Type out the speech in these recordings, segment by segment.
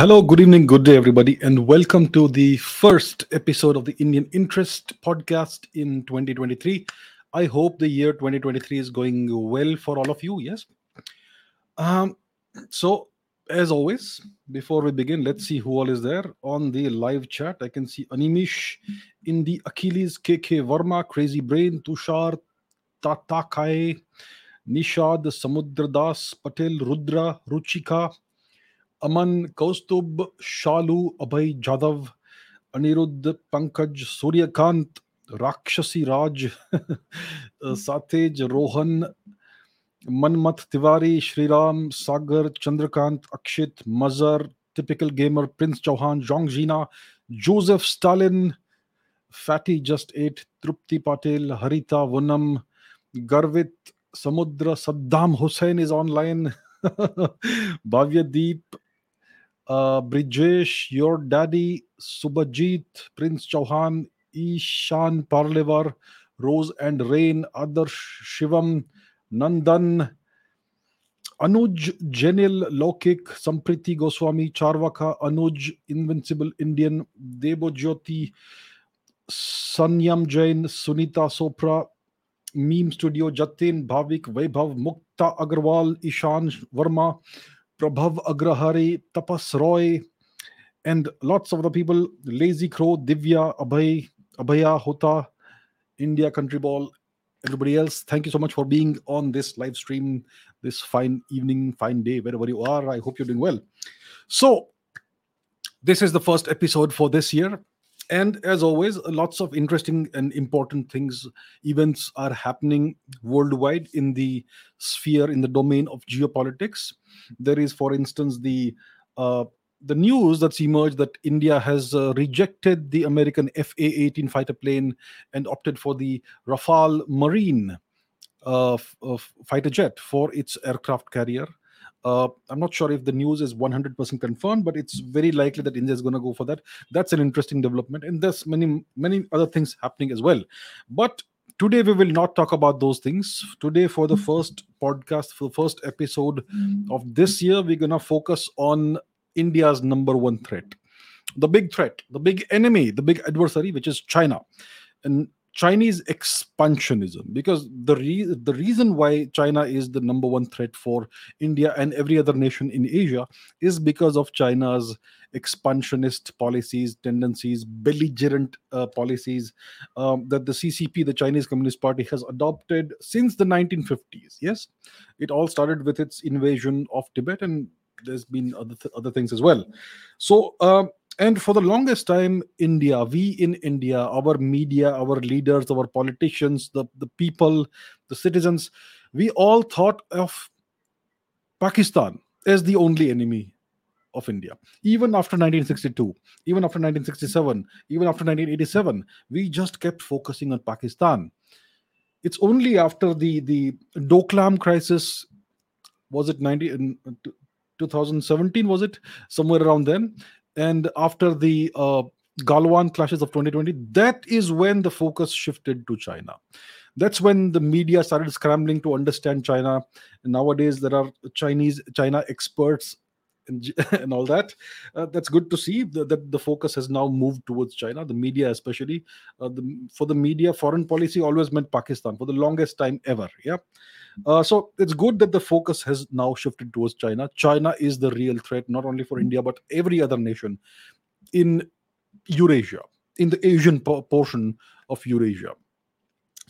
Hello, good evening, good day, everybody, and welcome to the first episode of the Indian Interest podcast in 2023. I hope the year 2023 is going well for all of you. Yes. Um, so, as always, before we begin, let's see who all is there on the live chat. I can see Animish, Indi Achilles, KK Verma, Crazy Brain, Tushar, Tatakai, Nishad, Samudradas, Patel, Rudra, Ruchika, अमन, कौस्तुभ, शालू, अभय जादव अनिरुद्ध, पंकज, सूर्यकांत, राक्षसी राज सातेज, Rohan, Manmath Tiwari, Shriram, Sagar, Chandrakant, Akshit, Mazhar typical gamer Prince Chauhan Jong Gina Joseph Stalin fatty just ate Tripti Patil Haritha Vanam Garvit Samudra Saddam Hussein is online Bhavyadeep Brijesh your daddy Subhajit Prince Chauhan Ishaan Parlewar rose and rain Adarsh Shivam Nandan Anuj Jenil Laukik Sampriti Goswami Charvaka Anuj invincible Indian Devo Jyoti Sanyam Jain Sunita Sopra meme studio Jatin Bhavik Vaibhav Mukta Agarwal Ishaan Verma Prabhav Agrahari, Tapas Roy, and lots of the people Lazy Crow, Divya, Abhay, Abhaya, Hota, India Country Ball, everybody else. Thank you so much for being on this live stream this fine evening, fine day, wherever you are. I hope you're doing well. So, this is the first episode for this year and as always lots of interesting and important things events are happening worldwide in the sphere in the domain of geopolitics there is for instance the uh, the news that's emerged that India has uh, rejected the American FA-18 fighter plane and opted for the Rafale Marine uh, f- fighter jet for its aircraft carrier. Uh, I'm not sure if the news is 100% confirmed, but it's very likely that India is going to go for that. That's an interesting development, and there's many many other things happening as well. But today we will not talk about those things. Today, for the first podcast, for the first episode of this year, we're going to focus on India's number one threat, the big threat, the big enemy, the big adversary, which is China. And Chinese expansionism because the re- the reason why China is the number one threat for India and every other nation in Asia is because of China's expansionist policies, tendencies, belligerent uh, policies um, that the CCP, the Chinese Communist Party, has adopted since the 1950s. Yes, it all started with its invasion of Tibet, and there's been other th- other things as well. So. Um, and for the longest time india we in india our media our leaders our politicians the, the people the citizens we all thought of pakistan as the only enemy of india. Even after 1962 even after 1967 even after 1987 we just kept focusing on pakistan. It's only after the the doklam crisis was it 90 2017 was it? Somewhere around then and after the uh, Galwan clashes of 2020, that is when the focus shifted to China. That's when the media started scrambling to understand China. And nowadays, there are Chinese China experts and, and all that. Uh, that's good to see that the, the, focus has now moved towards China, the media especially. Uh, the, for the media, foreign policy always meant Pakistan for the longest time ever. Yeah. Uh, so it's good that the focus has now shifted towards China. China is the real threat, not only for India, but every other nation in Eurasia, in the Asian po- portion of Eurasia.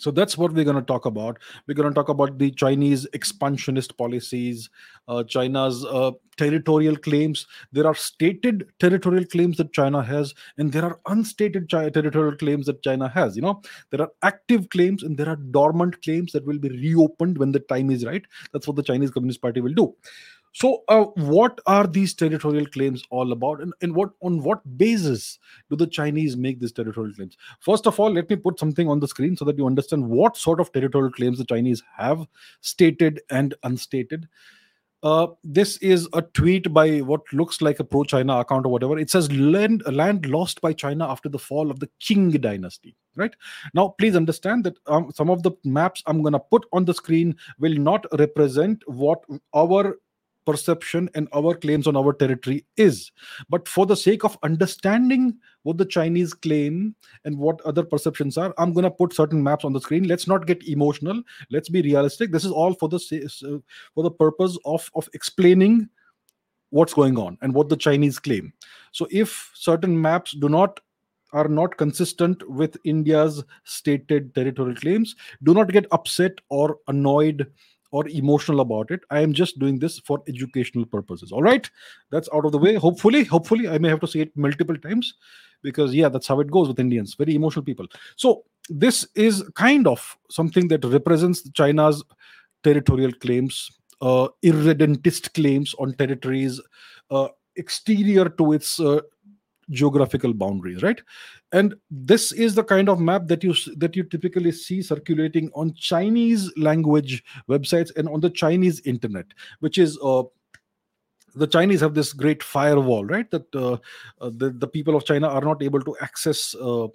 So that's what we're going to talk about. We're going to talk about the Chinese expansionist policies, uh, China's uh, territorial claims. There are stated territorial claims that China has, and there are unstated chi- territorial claims that China has. You know, there are active claims and there are dormant claims that will be reopened when the time is right. That's what the Chinese Communist Party will do. So, uh, what are these territorial claims all about, and, and what on what basis do the Chinese make these territorial claims? First of all, let me put something on the screen so that you understand what sort of territorial claims the Chinese have stated and unstated. Uh, this is a tweet by what looks like a pro-China account or whatever. It says land land lost by China after the fall of the Qing dynasty. Right now, please understand that um, some of the maps I'm going to put on the screen will not represent what our perception and our claims on our territory is. But for the sake of understanding what the Chinese claim and what other perceptions are, I'm going to put certain maps on the screen. Let's not get emotional. Let's be realistic. This is all for the uh, for the purpose of of explaining what's going on and what the Chinese claim. So if certain maps do not are not consistent with India's stated territorial claims, do not get upset or annoyed or emotional about it. I am just doing this for educational purposes. All right, that's out of the way. Hopefully, hopefully, I may have to say it multiple times because yeah, that's how it goes with Indians. Very emotional people. So this is kind of something that represents China's territorial claims, uh, irredentist claims on territories uh, exterior to its uh, geographical boundaries right and this is the kind of map that you that you typically see circulating on chinese language websites and on the chinese internet which is uh, the chinese have this great firewall right? That uh, uh, the, the people of china are not able to access uh,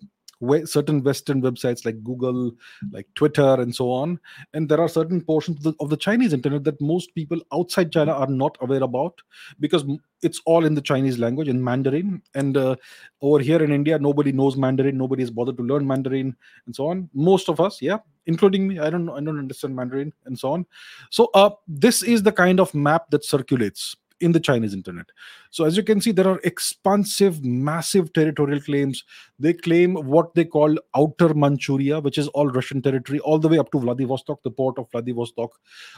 certain western websites like google like twitter and so on. And there are certain portions of the, of the, chinese internet that most people outside china are not aware about because it's all in the chinese language in mandarin. And uh, over here in india nobody knows mandarin. Nobody is bothered to learn mandarin and so on. Most of us yeah including me i don't i don't understand mandarin and so on. So uh, this is the kind of map that circulates in the Chinese internet. So, as you can see, there are expansive, massive territorial claims. They claim what they call outer Manchuria, which is all Russian territory, all the way up to Vladivostok, the port of Vladivostok.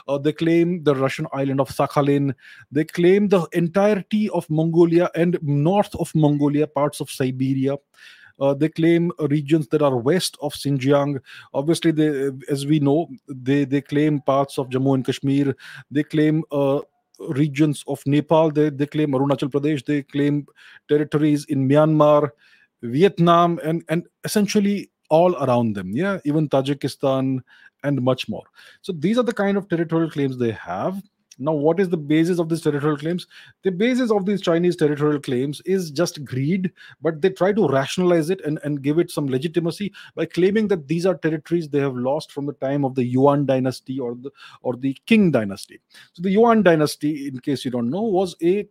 Uh, they claim the Russian island of Sakhalin. They claim the entirety of Mongolia and north of Mongolia, parts of Siberia. Uh, they claim regions that are west of Xinjiang. Obviously, they, as we know, they, they claim parts of Jammu and Kashmir. They claim uh, regions of Nepal. They, they claim Arunachal Pradesh. They claim territories in Myanmar, Vietnam, and, and essentially all around them. Yeah, even Tajikistan and much more. So these are the kind of territorial claims they have. Now, what is the basis of these territorial claims? The basis of these Chinese territorial claims is just greed, but they try to rationalize it and, and give it some legitimacy by claiming that these are territories they have lost from the time of the Yuan dynasty or the or the Qing dynasty. So the Yuan dynasty, in case you don't know, was a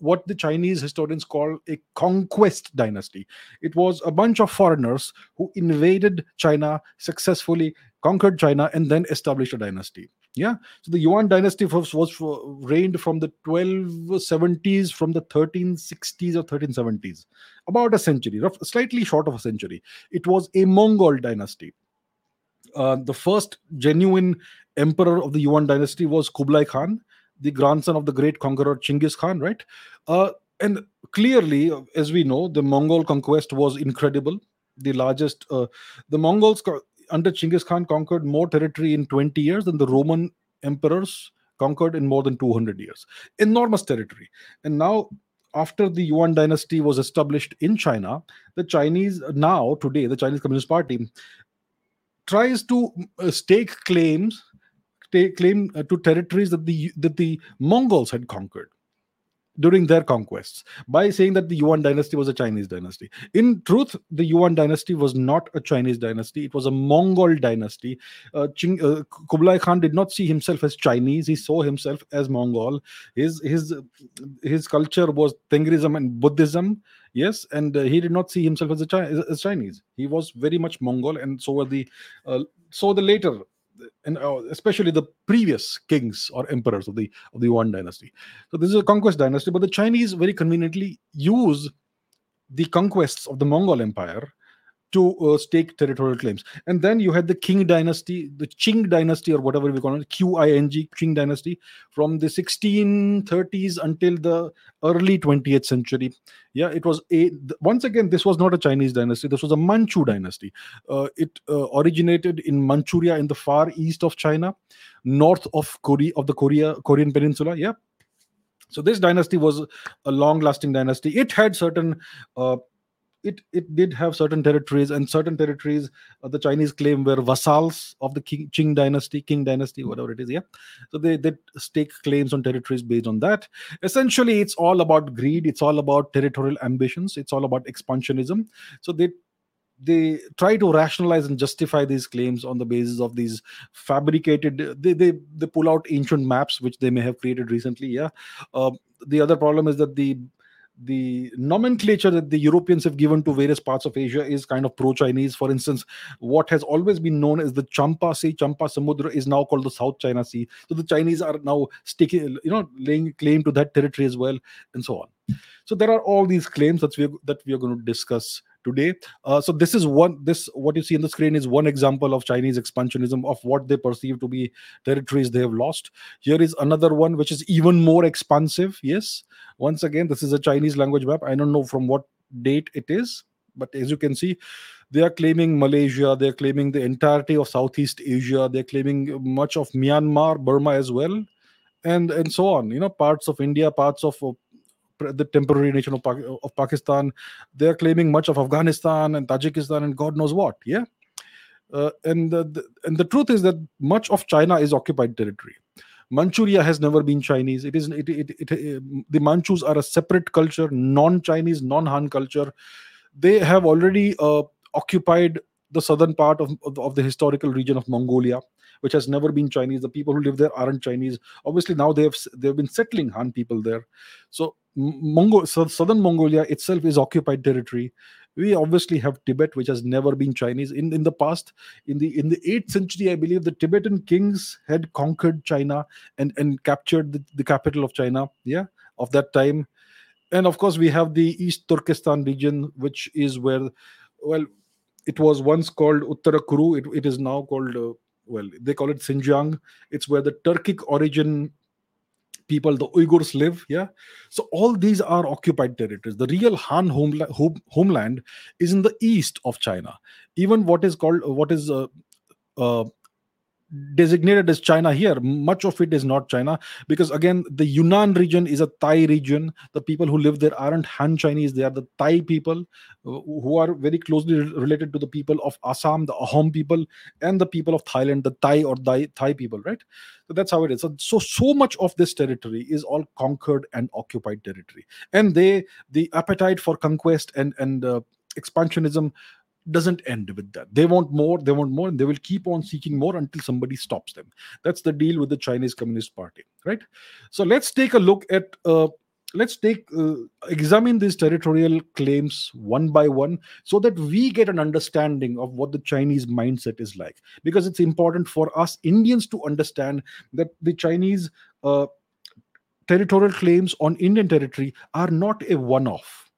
what the Chinese historians call a conquest dynasty. It was a bunch of foreigners who invaded China successfully, conquered China, and then established a dynasty. Yeah, so the Yuan dynasty was, was reigned from the 1270s, from the 1360s or 1370s, about a century, rough, slightly short of a century. It was a Mongol dynasty. Uh, the first genuine emperor of the Yuan dynasty was Kublai Khan, the grandson of the great conqueror Chinggis Khan, right? Uh, and clearly, as we know, the Mongol conquest was incredible. The largest, uh, the Mongols under Chinggis Khan conquered more territory in 20 years than the Roman emperors conquered in more than 200 years. Enormous territory. And now, after the Yuan dynasty was established in China, the Chinese, now, today, the Chinese Communist Party tries to uh, stake claims claim uh, to territories that the that the Mongols had conquered during their conquests by saying that the Yuan dynasty was a Chinese dynasty. In truth, the Yuan dynasty was not a Chinese dynasty, it was a Mongol dynasty. Uh, Ching, uh, Kublai Khan did not see himself as Chinese, he saw himself as Mongol. His, his, his culture was Tengrism and Buddhism. Yes, and uh, he did not see himself as a Chi- as Chinese. He was very much Mongol, and so were the uh, so the later and uh, especially the previous kings or emperors of the of the Yuan dynasty. So this is a conquest dynasty, but the Chinese very conveniently use the conquests of the Mongol Empire to uh, stake territorial claims. And then you had the Qing dynasty, the Qing dynasty, or whatever we call it, Q I N G, Qing dynasty, from the 1630s until the early 20th century. Yeah, it was a once again, this was not a Chinese dynasty, this was a Manchu dynasty. Uh, it uh, originated in Manchuria in the far east of China, north of Korea, of the Korea Korean Peninsula. Yeah. So this dynasty was a long-lasting dynasty. It had certain uh, it it did have certain territories and certain territories uh, the chinese claim were vassals of the king qing dynasty king dynasty whatever it is yeah? So they they stake claims on territories based on that. Essentially it's all about greed it's all about territorial ambitions it's all about expansionism. So they they try to rationalize and justify these claims on the basis of these fabricated they they, they pull out ancient maps which they may have created recently yeah? Uh, the other problem is that the the nomenclature that the Europeans have given to various parts of Asia is kind of pro-Chinese. For instance, what has always been known as the Champa Sea, Champa Samudra, is now called the South China Sea. So the Chinese are now sticking, you know, laying claim to that territory as well, and so on. So there are all these claims that we that we are going to discuss today. Uh, so this is one. This what you see in the screen is one example of Chinese expansionism of what they perceive to be territories they have lost. Here is another one which is even more expansive. Yes, once again, this is a Chinese language map. I don't know from what date it is, but as you can see, they are claiming Malaysia, they're claiming the entirety of Southeast Asia, they're claiming much of Myanmar, Burma as well, and and so on. You know, parts of India, parts of the temporary nation of, of Pakistan. They're claiming much of Afghanistan and Tajikistan and God knows what. Yeah. Uh, and the, the, and the truth is that much of China is occupied territory. Manchuria has never been Chinese. It is it, it, it, it the Manchus are a separate culture, non-Chinese, non-Han culture. They have already uh, occupied the southern part of, of, of the historical region of Mongolia which has never been Chinese. The people who live there aren't Chinese. Obviously, now they have they have been settling Han people there. So, Mongo- so southern Mongolia itself is occupied territory. We obviously have Tibet, which has never been Chinese. In in the past, in the in the eighth century, I believe the Tibetan kings had conquered China and and captured the, the capital of China. Yeah, of that time. And of course, we have the East Turkestan region, which is where, well, it was once called Uttara Kuru. It, it is now called uh, well, they call it Xinjiang. It's where the Turkic origin people, the Uyghurs, live. Yeah. So all these are occupied territories. The real Han homeland, home, homeland is in the east of China. Even what is called, what is uh, uh, designated as China here. Much of it is not China because again, the Yunnan region is a Thai region. The people who live there aren't Han Chinese; they are the Thai people uh, who are very closely related to the people of Assam, the Ahom people, and the people of Thailand, the Thai or Thai, Thai people. Right. So that's how it is. So, so so much of this territory is all conquered and occupied territory, and they the appetite for conquest and and uh, expansionism doesn't end with that. They want more, they want more, and they will keep on seeking more until somebody stops them. That's the deal with the Chinese Communist Party, right? So let's take a look at. Uh, let's take uh, examine these territorial claims one by one so that we get an understanding of what the chinese mindset is like because it's important for us indians to understand that the chinese uh, territorial claims on indian territory are not a one off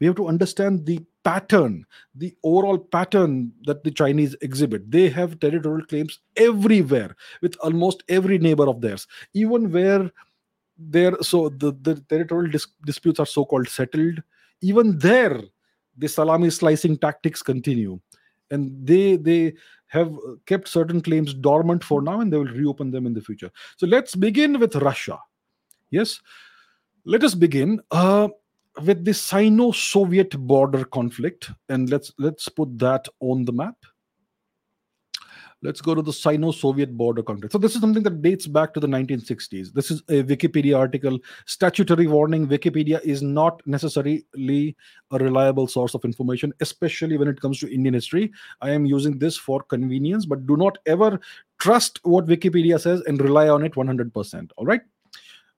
we have to understand the pattern, the overall pattern that the Chinese exhibit. They have territorial claims everywhere with almost every neighbor of theirs, even where there so the, the territorial dis- disputes are so-called settled. Even there, the salami slicing tactics continue, and they they have kept certain claims dormant for now, and they will reopen them in the future. So let's begin with Russia. Yes, let us begin. Uh, with the Sino-Soviet border conflict, and let's let's put that on the map. Let's go to the Sino-Soviet border conflict. So this is something that dates back to the 1960s. This is a Wikipedia article. Statutory warning: Wikipedia is not necessarily a reliable source of information, especially when it comes to Indian history. I am using this for convenience, but do not ever trust what Wikipedia says and rely on it 100%. All right.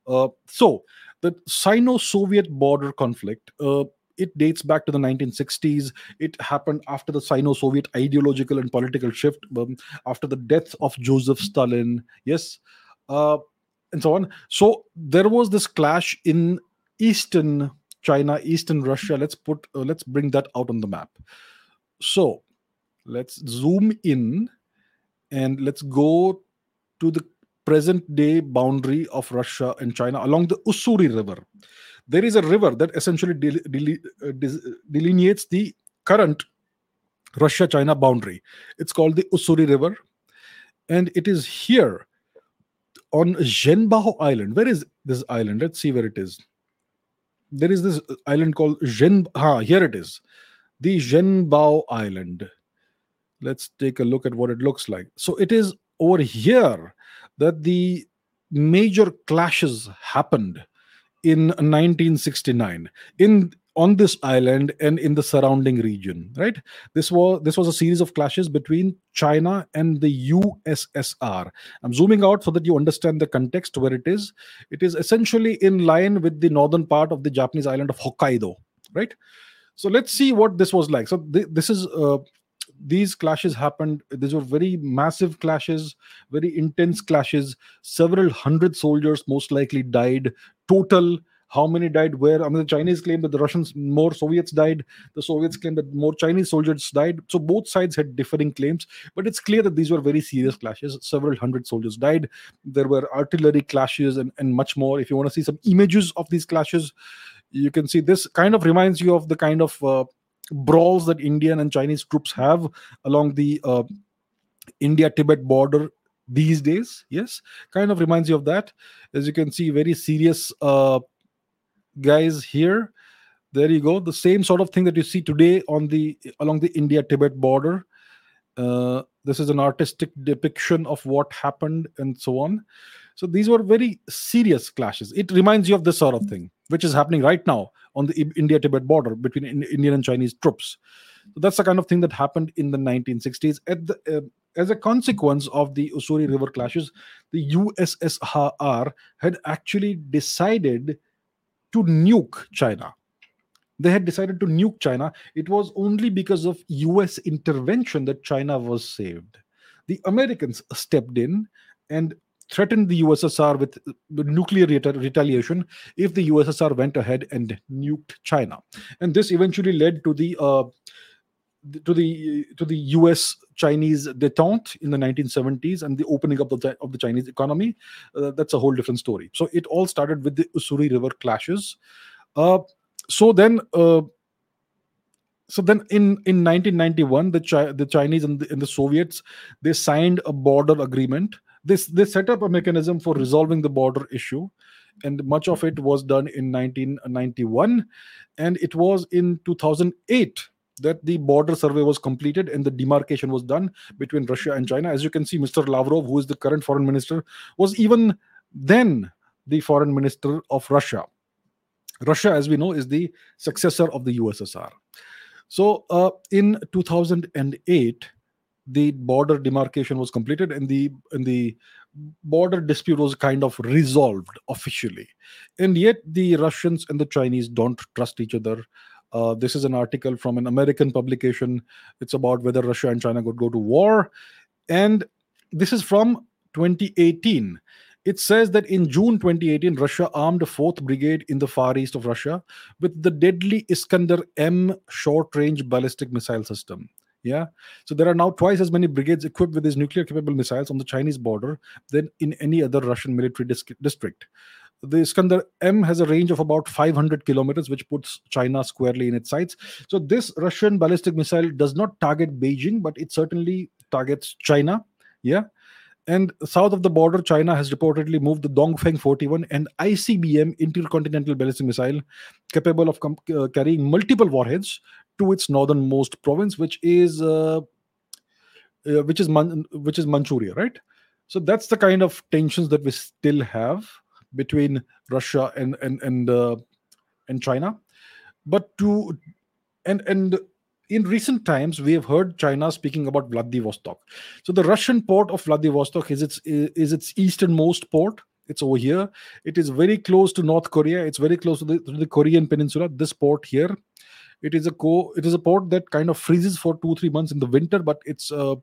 Uh, so the Sino-Soviet border conflict. Uh, it dates back to the 1960s. It happened after the Sino-Soviet ideological and political shift, um, after the death of Joseph Stalin. Yes, uh, and so on. So there was this clash in eastern China, eastern Russia. Let's put, uh, let's bring that out on the map. So let's zoom in and let's go to the present day boundary of Russia and China along the Ussuri River. There is a river that essentially del- uh, delineates the current Russia China boundary. It's called the Ussuri River. And it is here on Zhenbao Island. Where is this island? Let's see where it is. There is this island called Zhen. Ha, here it is. The Zhenbao Island. Let's take a look at what it looks like. So it is over here that the major clashes happened in 1969 in on this island and in the surrounding region right? This was this was a series of clashes between china and the ussr i'm zooming out so that you understand the context where it is. It is essentially in line with the northern part of the japanese island of hokkaido right? So let's see what this was like. So th- this is uh, these clashes happened. These were very massive clashes very intense clashes. Several hundred soldiers most likely died. Total how many died? Where? I mean the chinese claim that the russians more soviets died. The soviets claim that more chinese soldiers died. So both sides had differing claims but it's clear that these were very serious clashes. Several hundred soldiers died. There were artillery clashes and, and much more. If you want to see some images of these clashes you can see this kind of reminds you of the kind of uh, brawls that indian and chinese troops have along the uh, india tibet border these days yes kind of reminds you of that. As you can see very serious uh, guys here. There you go. The same sort of thing that you see today on the along the india tibet border. Uh, this is an artistic depiction of what happened and so on. So these were very serious clashes. It reminds you of this sort of thing which is happening right now on the india tibet border between indian and chinese troops so that's the kind of thing that happened in the 1960s at the uh, as a consequence of the Ussuri River clashes, the USSR had actually decided to nuke China. They had decided to nuke China. It was only because of US intervention that China was saved. The Americans stepped in and threatened the USSR with nuclear retaliation if the USSR went ahead and nuked China. And this eventually led to the uh, to the to the U.S. Chinese detente in the 1970s and the opening up of the of the Chinese economy. Uh, that's a whole different story. So it all started with the Ussuri River clashes. Uh, so then. Uh, so then in, in 1991 the, Chi- the chinese and the, and the soviets they signed a border agreement this they set up a mechanism for resolving the border issue and much of it was done in 1991 and it was in 2008 that the border survey was completed and the demarcation was done between Russia and China. As you can see, Mr. Lavrov, who is the current foreign minister, was even then the foreign minister of Russia. Russia, as we know, is the successor of the USSR. So uh, in 2008, the border demarcation was completed and the and the border dispute was kind of resolved officially and yet the russians and the chinese don't trust each other uh, this is an article from an American publication. It's about whether Russia and China could go to war. And this is from 2018. It says that in June 2018, Russia armed a fourth brigade in the far east of Russia with the deadly Iskander M short range ballistic missile system. Yeah. So there are now twice as many brigades equipped with these nuclear capable missiles on the Chinese border than in any other Russian military district. The Iskander M has a range of about 500 kilometers, which puts China squarely in its sights. So, this Russian ballistic missile does not target Beijing, but it certainly targets China. Yeah. And south of the border, China has reportedly moved the Dongfeng 41 and ICBM intercontinental ballistic missile capable of com- uh, carrying multiple warheads to its northernmost province, which is uh, uh, which is Man- which is Manchuria, right? So that's the kind of tensions that we still have between Russia and and and uh, and China. But to and and in recent times we have heard China speaking about Vladivostok. So the Russian port of Vladivostok is its is its easternmost port. It's over here. It is very close to North Korea. It's very close to the, to the Korean peninsula. This port here it is a co it is a port that kind of freezes for two three months in the winter but it's uh,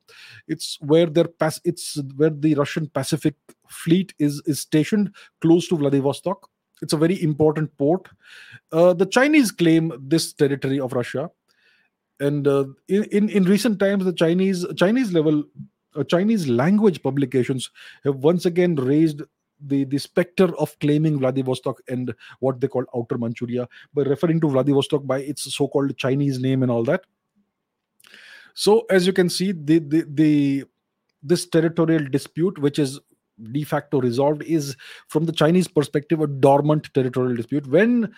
it's where their pass it's where the russian pacific fleet is is stationed close to vladivostok. It's a very important port. Uh, the chinese claim this territory of russia. And uh, in, in in recent times the chinese chinese level uh, chinese language publications have once again raised the the specter of claiming Vladivostok and what they call Outer Manchuria by referring to Vladivostok by its so-called Chinese name and all that. So as you can see, the the, the this territorial dispute, which is de facto resolved, is from the Chinese perspective a dormant territorial dispute. When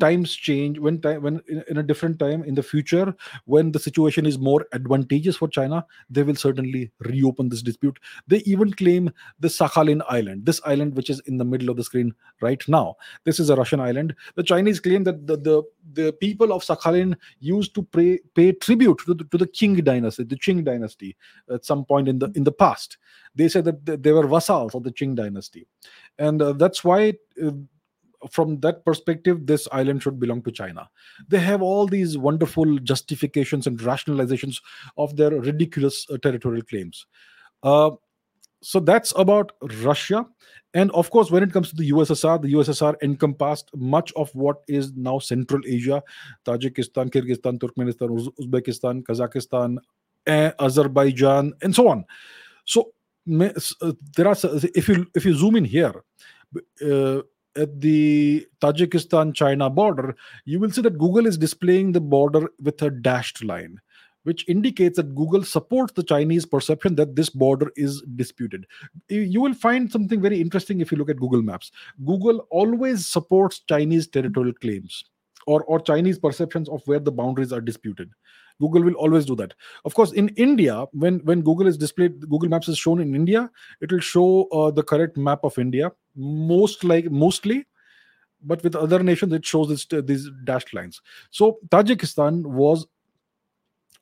times change when time when in, in, a different time in the future when the situation is more advantageous for china they will certainly reopen this dispute. They even claim the sakhalin island this island which is in the middle of the screen right now. This is a russian island. The chinese claim that the the, the people of sakhalin used to pay pay tribute to the, to the qing dynasty the qing dynasty at some point in the in the past. They said that they were vassals of the qing dynasty. And uh, that's why uh, from that perspective, this island should belong to China. They have all these wonderful justifications and rationalizations of their ridiculous uh, territorial claims. Uh, so that's about Russia. And of course, when it comes to the USSR, the USSR encompassed much of what is now Central Asia Tajikistan, Kyrgyzstan, Turkmenistan, Uzbekistan, Kazakhstan, eh, Azerbaijan, and so on. So uh, there are if you if you zoom in here uh, at the Tajikistan China border, you will see that Google is displaying the border with a dashed line, which indicates that Google supports the Chinese perception that this border is disputed. You will find something very interesting if you look at Google Maps. Google always supports Chinese territorial claims or, or Chinese perceptions of where the boundaries are disputed. Google will always do that. Of course, in India, when when Google is displayed, Google Maps is shown in India, it will show uh, the correct map of India. Most like mostly, but with other nations, it shows this, these dashed lines. So Tajikistan was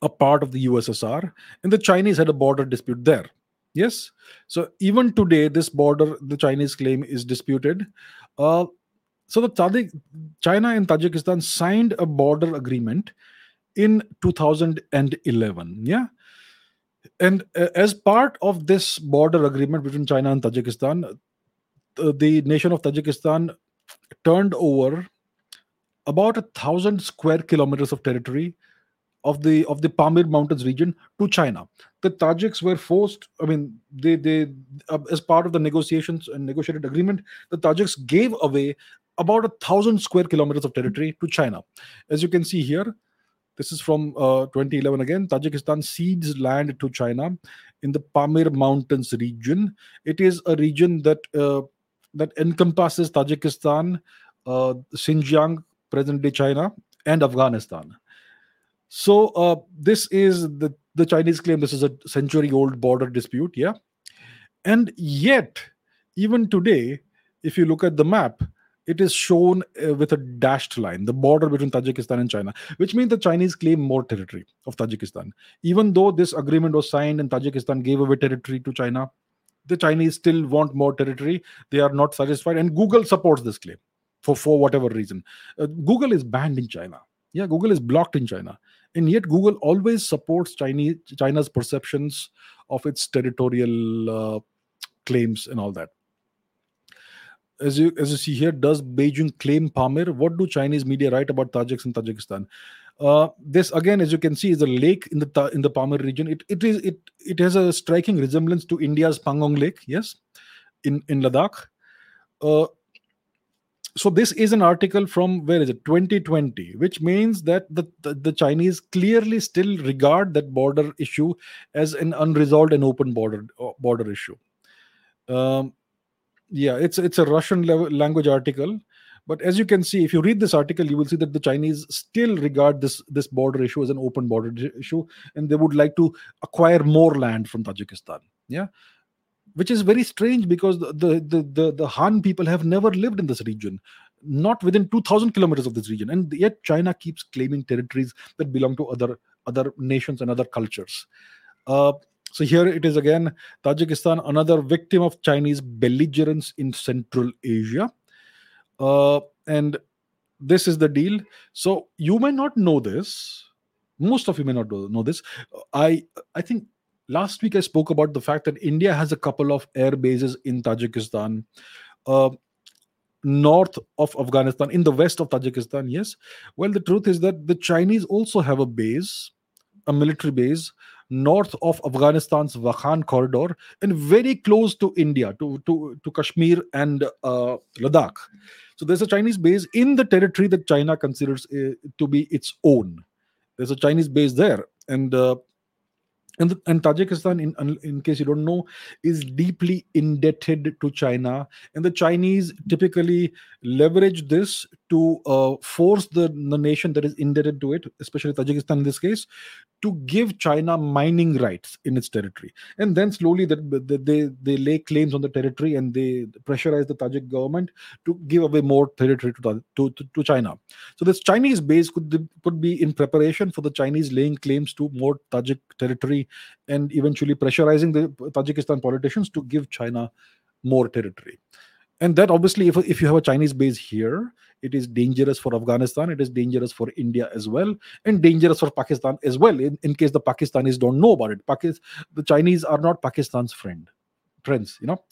a part of the USSR, and the Chinese had a border dispute there. Yes. So even today, this border, the Chinese claim is disputed. Uh, so the China and Tajikistan signed a border agreement in 2011 yeah and uh, as part of this border agreement between china and tajikistan uh, the nation of tajikistan turned over about a thousand square kilometers of territory of the of the Pamir Mountains region to China. The Tajiks were forced. I mean, they they uh, as part of the negotiations and negotiated agreement, the Tajiks gave away about a thousand square kilometers of territory to China. As you can see here, this is from uh, 2011 again. Tajikistan cedes land to China in the Pamir Mountains region. It is a region that uh, that encompasses Tajikistan, uh, Xinjiang, present-day China, and Afghanistan. So uh, this is the the Chinese claim this is a century-old border dispute. Yeah, and yet even today, if you look at the map, it is shown uh, with a dashed line, the border between Tajikistan and China, which means the Chinese claim more territory of Tajikistan. Even though this agreement was signed and Tajikistan gave away territory to China, the Chinese still want more territory. They are not satisfied, and Google supports this claim for, for whatever reason. Uh, Google is banned in China. Yeah, Google is blocked in China, and yet Google always supports Chinese China's perceptions of its territorial uh, claims and all that as you as you see here, does Beijing claim Pamir? What do Chinese media write about Tajiks and Tajikistan? Uh, this again, as you can see, is a lake in the in the Pamir region. It it is it it has a striking resemblance to India's Pangong Lake. Yes, in in Ladakh. Uh, so this is an article from where is it 2020 which means that the, the, the chinese clearly still regard that border issue as an unresolved and open border uh, border issue um, yeah it's it's a russian language article. But as you can see if you read this article you will see that the chinese still regard this this border issue as an open border issue and they would like to acquire more land from tajikistan. Yeah? Which is very strange because the the the, the, the han people have never lived in this region not within 2000 kilometers of this region and yet china keeps claiming territories that belong to other other nations and other cultures. Uh, so here it is again Tajikistan, another victim of Chinese belligerence in Central Asia. Uh, and this is the deal. So you may not know this. Most of you may not know this. I I think last week I spoke about the fact that India has a couple of air bases in Tajikistan. Uh, north of Afghanistan, in the west of Tajikistan, yes. Well, the truth is that the Chinese also have a base, a military base, north of Afghanistan's Wakhan corridor and very close to India, to, to, to Kashmir and uh, Ladakh. So there's a Chinese base in the territory that China considers uh, to be its own. There's a Chinese base there. And uh, and, and Tajikistan, in, in case you don't know, is deeply indebted to China. And the Chinese typically leverage this to uh, force the, the nation that is indebted to it, especially Tajikistan in this case, to give China mining rights in its territory. And then slowly they, they, lay claims on the territory and they pressurize the Tajik government to give away more territory to, to, to, to China. So this Chinese base could, could be in preparation for the Chinese laying claims to more Tajik territory and eventually pressurizing the Tajikistan politicians to give China more territory and that obviously if, if you have a chinese base here it is dangerous for afghanistan. It is dangerous for india as well and dangerous for pakistan as well in, in case the pakistanis don't know about it. Pakistan, the chinese are not pakistan's friend friends you know?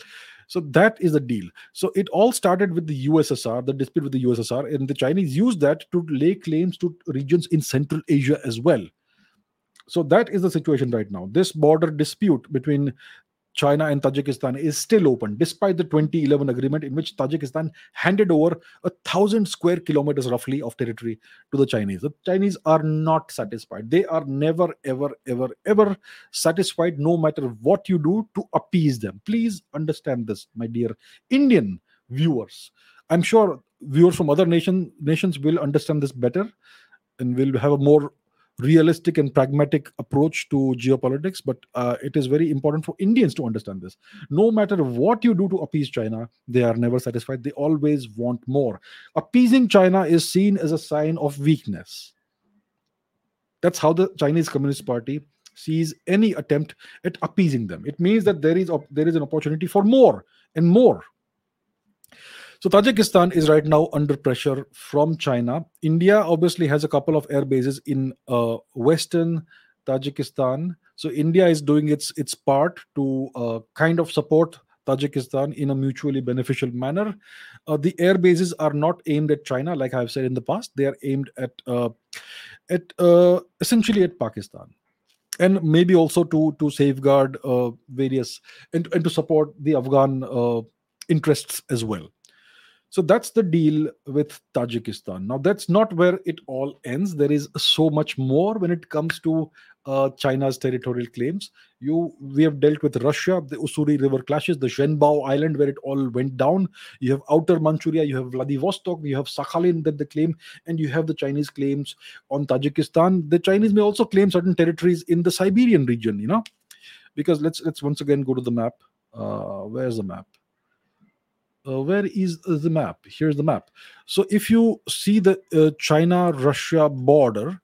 So that is the deal. So it all started with the ussr the dispute with the ussr and the chinese used that to lay claims to regions in central asia as well. So that is the situation right now. This border dispute between China and Tajikistan is still open, despite the 2011 agreement in which Tajikistan handed over a thousand square kilometers roughly of territory to the Chinese. The Chinese are not satisfied. They are never, ever, ever, ever satisfied, no matter what you do to appease them. Please understand this, my dear Indian viewers. I'm sure viewers from other nation, nations will understand this better and will have a more realistic and pragmatic approach to geopolitics but uh, it is very important for indians to understand this. No matter what you do to appease china they are never satisfied. They always want more. Appeasing china is seen as a sign of weakness. That's how the chinese communist party sees any attempt at appeasing them. It means that there is there is an opportunity for more and more so Tajikistan is right now under pressure from China. India obviously has a couple of air bases in uh, western Tajikistan. So India is doing its its part to uh, kind of support Tajikistan in a mutually beneficial manner. Uh, the air bases are not aimed at China, like I've said in the past. They are aimed at uh, at uh, essentially at Pakistan and maybe also to to safeguard uh, various and, and to support the Afghan uh, interests as well. So that's the deal with Tajikistan. Now, that's not where it all ends. There is so much more when it comes to uh, China's territorial claims. You, we have dealt with Russia, the Ussuri River clashes, the Zhenbao Island where it all went down. You have Outer Manchuria, you have Vladivostok, you have Sakhalin that the claim, and you have the Chinese claims on Tajikistan. The Chinese may also claim certain territories in the Siberian region. You know, because let's let's once again go to the map. Uh, where's the map? Uh, where is the map? Here's the map. So if you see the uh, China-Russia border,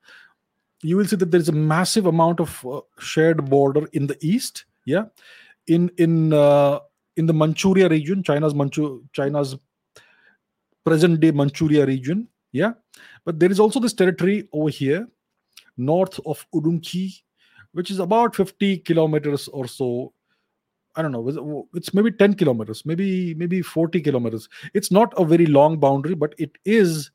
you will see that there is a massive amount of uh, shared border in the east. Yeah, in in uh, in the Manchuria region, China's Manchu China's present-day Manchuria region. Yeah, but there is also this territory over here, north of Urumqi, which is about 50 kilometers or so I don't know. It's maybe 10 kilometers, maybe maybe 40 kilometers. It's not a very long boundary, but it is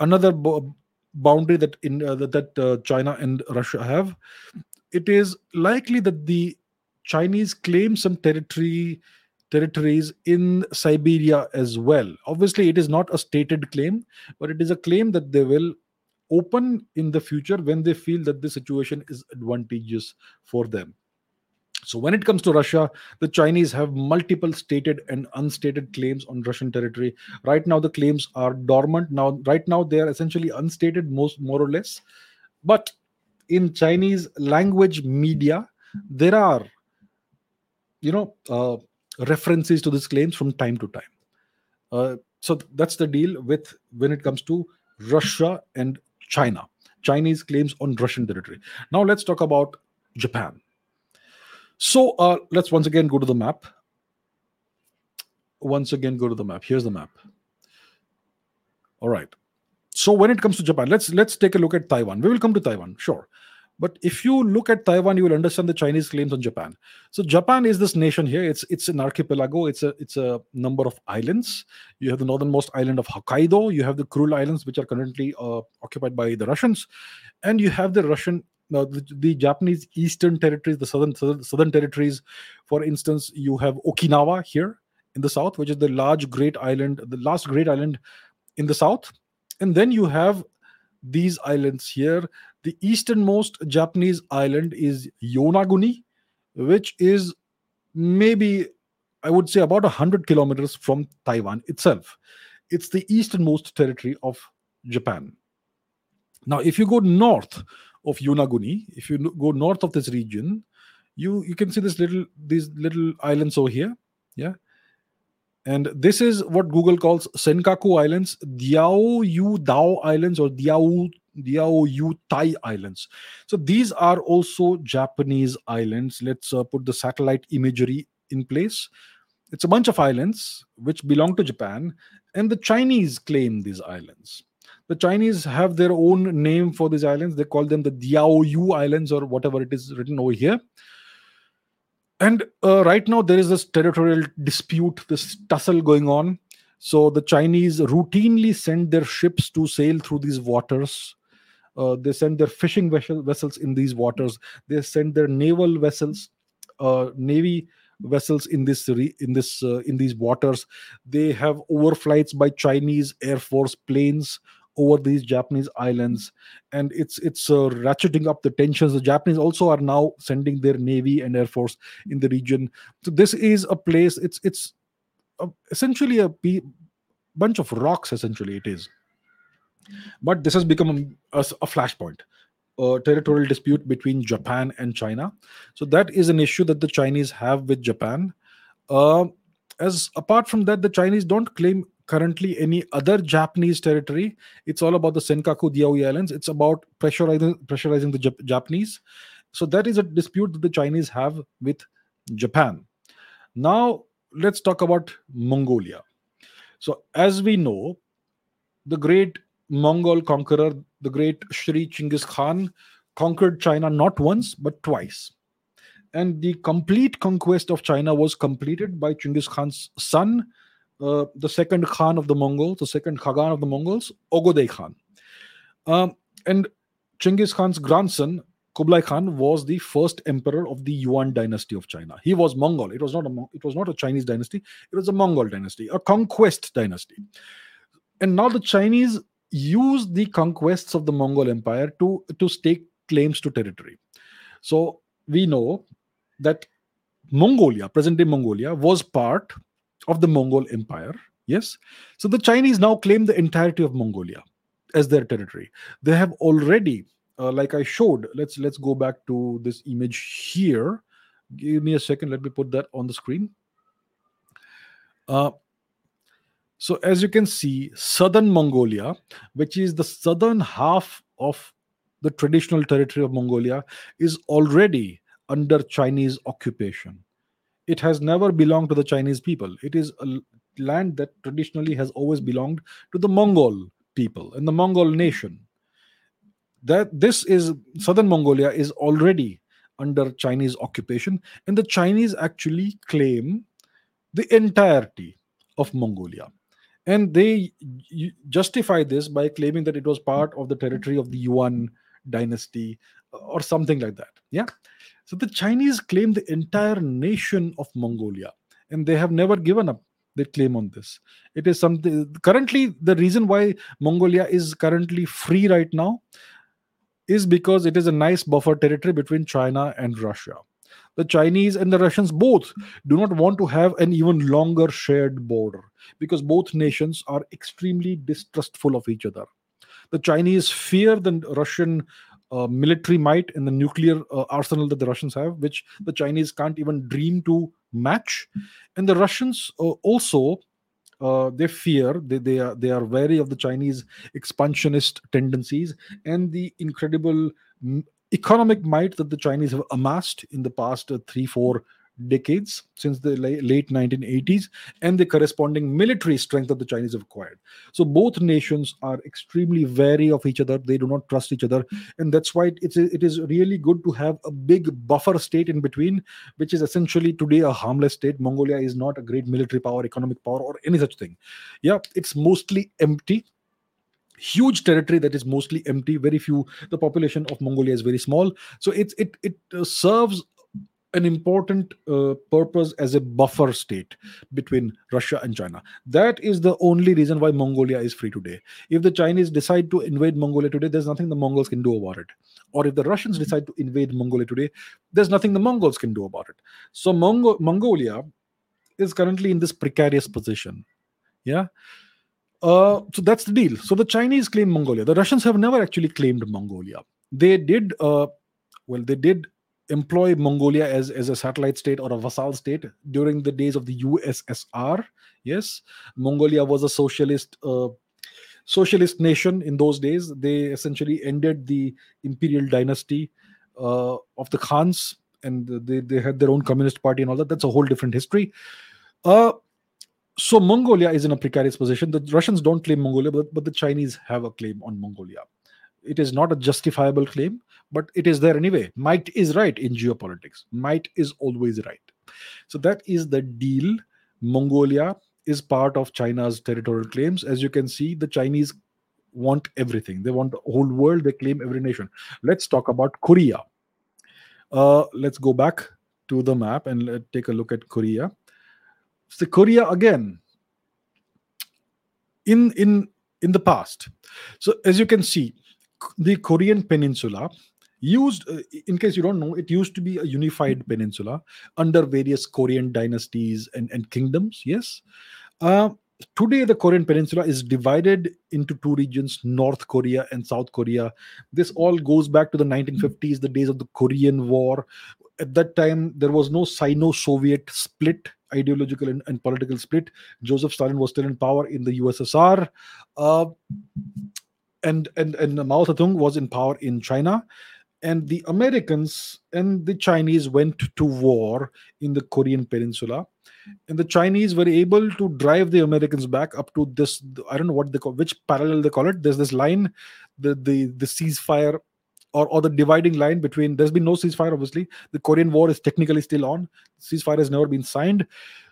another bo- boundary that in uh, that uh, China and Russia have. It is likely that the Chinese claim some territory territories in Siberia as well. Obviously, it is not a stated claim, but it is a claim that they will open in the future when they feel that the situation is advantageous for them. So, when it comes to Russia, the Chinese have multiple stated and unstated claims on Russian territory. Right now, the claims are dormant. Now, right now, they are essentially unstated, most more or less. But in Chinese language media, there are, you know, uh, references to these claims from time to time. Uh, so that's the deal with when it comes to Russia and China. Chinese claims on Russian territory. Now let's talk about Japan. So uh, let's once again go to the map. Once again, go to the map. Here's the map. All right. So when it comes to Japan, let's let's take a look at Taiwan. We will come to Taiwan, sure. But if you look at Taiwan, you will understand the Chinese claims on Japan. So Japan is this nation here. It's it's an archipelago. It's a it's a number of islands. You have the northernmost island of Hokkaido. You have the Kuril Islands, which are currently uh, occupied by the Russians, and you have the Russian now the, the, Japanese Eastern territories, the southern, southern, southern territories, for instance, you have Okinawa here in the south, which is the large great island, the last great island in the south, and then you have these islands here. The easternmost Japanese island is Yonaguni, which is maybe I would say about 100 kilometers from Taiwan itself. it's the easternmost territory of Japan. Now, if you go north of Yonaguni, if you go north of this region, you you can see this little these little islands over here. Yeah. And this is what Google calls Senkaku Islands, Diao Yu Dao Islands, or Diao Diao Yu Tai Islands. So these are also Japanese islands. Let's uh, put the satellite imagery in place. It's a bunch of islands which belong to Japan, and the Chinese claim these islands. The Chinese have their own name for these islands. They call them the Diaoyu Islands or whatever it is written over here. And uh, right now, there is this territorial dispute, this tussle going on. So the Chinese routinely send their ships to sail through these waters. Uh, they send their fishing vessel, vessels in these waters. They send their naval vessels, uh, navy vessels in this in this uh, in these waters they have overflights by chinese air force planes over these japanese islands and it's it's uh, ratcheting up the tensions the japanese also are now sending their navy and air force in the region so this is a place it's it's a, essentially a bunch of rocks essentially it is but this has become a, a, a flashpoint uh, territorial dispute between Japan and China. So that is an issue that the Chinese have with Japan. Uh, as apart from that, the Chinese don't claim currently any other Japanese territory. It's all about the Senkaku Diaoyu Islands. It's about pressurizing pressurizing the Jap- Japanese. So that is a dispute that the Chinese have with Japan. Now let's talk about Mongolia. So as we know, the great Mongol conqueror, the great Shri Chinggis Khan, conquered China not once but twice. And the complete conquest of China was completed by Chinggis Khan's son, uh, the second Khan of the Mongols, the second Khagan of the Mongols, Ogodei Khan. Um, and Chinggis Khan's grandson, Kublai Khan, was the first emperor of the Yuan dynasty of China. He was Mongol. It was not a it was not a Chinese dynasty. It was a Mongol dynasty, a conquest dynasty. And now the Chinese used the conquests of the Mongol Empire to, to stake claims to territory. So we know that Mongolia, present day Mongolia, was part of the Mongol Empire. Yes. So the Chinese now claim the entirety of Mongolia as their territory. They have already, uh, like I showed, let's let's go back to this image here. Give me a second. Let me put that on the screen. Uh, so, as you can see, southern Mongolia, which is the southern half of the traditional territory of Mongolia, is already under Chinese occupation. It has never belonged to the Chinese people. It is a land that traditionally has always belonged to the Mongol people and the Mongol nation. That this is southern Mongolia is already under Chinese occupation, and the Chinese actually claim the entirety of Mongolia and they justify this by claiming that it was part of the territory of the yuan dynasty uh, or something like that yeah so the chinese claim the entire nation of mongolia and they have never given up their claim on this it is something currently the reason why mongolia is currently free right now is because it is a nice buffer territory between china and russia the Chinese and the Russians both do not want to have an even longer shared border because both nations are extremely distrustful of each other. The Chinese fear the Russian uh, military might and the nuclear uh, arsenal that the Russians have, which the Chinese can't even dream to match. And the Russians uh, also uh, they fear they, they are they are wary of the Chinese expansionist tendencies and the incredible economic might that the Chinese have amassed in the past uh, three, four decades since the late 1980s and the corresponding military strength that the Chinese have acquired. So both nations are extremely wary of each other. They do not trust each other, and that's why it's it is really good to have a big buffer state in between, which is essentially today a harmless state. Mongolia is not a great military power, economic power, or any such thing. Yeah, it's mostly empty huge territory that is mostly empty very few the population of mongolia is very small so it it it uh, serves an important uh, purpose as a buffer state between Russia and China. That is the only reason why Mongolia is free today. If the Chinese decide to invade Mongolia today, there's nothing the Mongols can do about it. Or if the Russians mm-hmm. decide to invade Mongolia today, there's nothing the Mongols can do about it. So Mongo- Mongolia is currently in this precarious position. Yeah Uh, so that's the deal. So the Chinese claim Mongolia. The Russians have never actually claimed Mongolia. They did, uh, well, they did employ Mongolia as, as a satellite state or a vassal state during the days of the USSR. Yes, Mongolia was a socialist uh, socialist nation in those days. They essentially ended the imperial dynasty uh, of the Khans, and they, they had their own communist party and all that. That's a whole different history. Uh, so Mongolia is in a precarious position. The Russians don't claim Mongolia, but, but the Chinese have a claim on Mongolia. It is not a justifiable claim, but it is there anyway. Might is right in geopolitics. Might is always right. So that is the deal. Mongolia is part of China's territorial claims. As you can see, the Chinese want everything. They want the whole world. They claim every nation. Let's talk about Korea. Uh, let's go back to the map and take a look at Korea. So Korea again. In in in the past, so as you can see, the Korean Peninsula used uh, in case you don't know it used to be a unified peninsula under various korean dynasties and, and kingdoms yes. Uh, today the korean peninsula is divided into two regions north korea and south korea. This all goes back to the 1950s the days of the korean war. At that time there was no sino-soviet split ideological and, and political split. Joseph stalin was still in power in the ussr uh, and and and mao zedong was in power in china and the Americans and the Chinese went to war in the Korean Peninsula, and the Chinese were able to drive the Americans back up to this. I don't know what they call which parallel they call it. There's this line, the the the ceasefire. Or, or the dividing line between there's been no ceasefire obviously the korean war is technically still on ceasefire has never been signed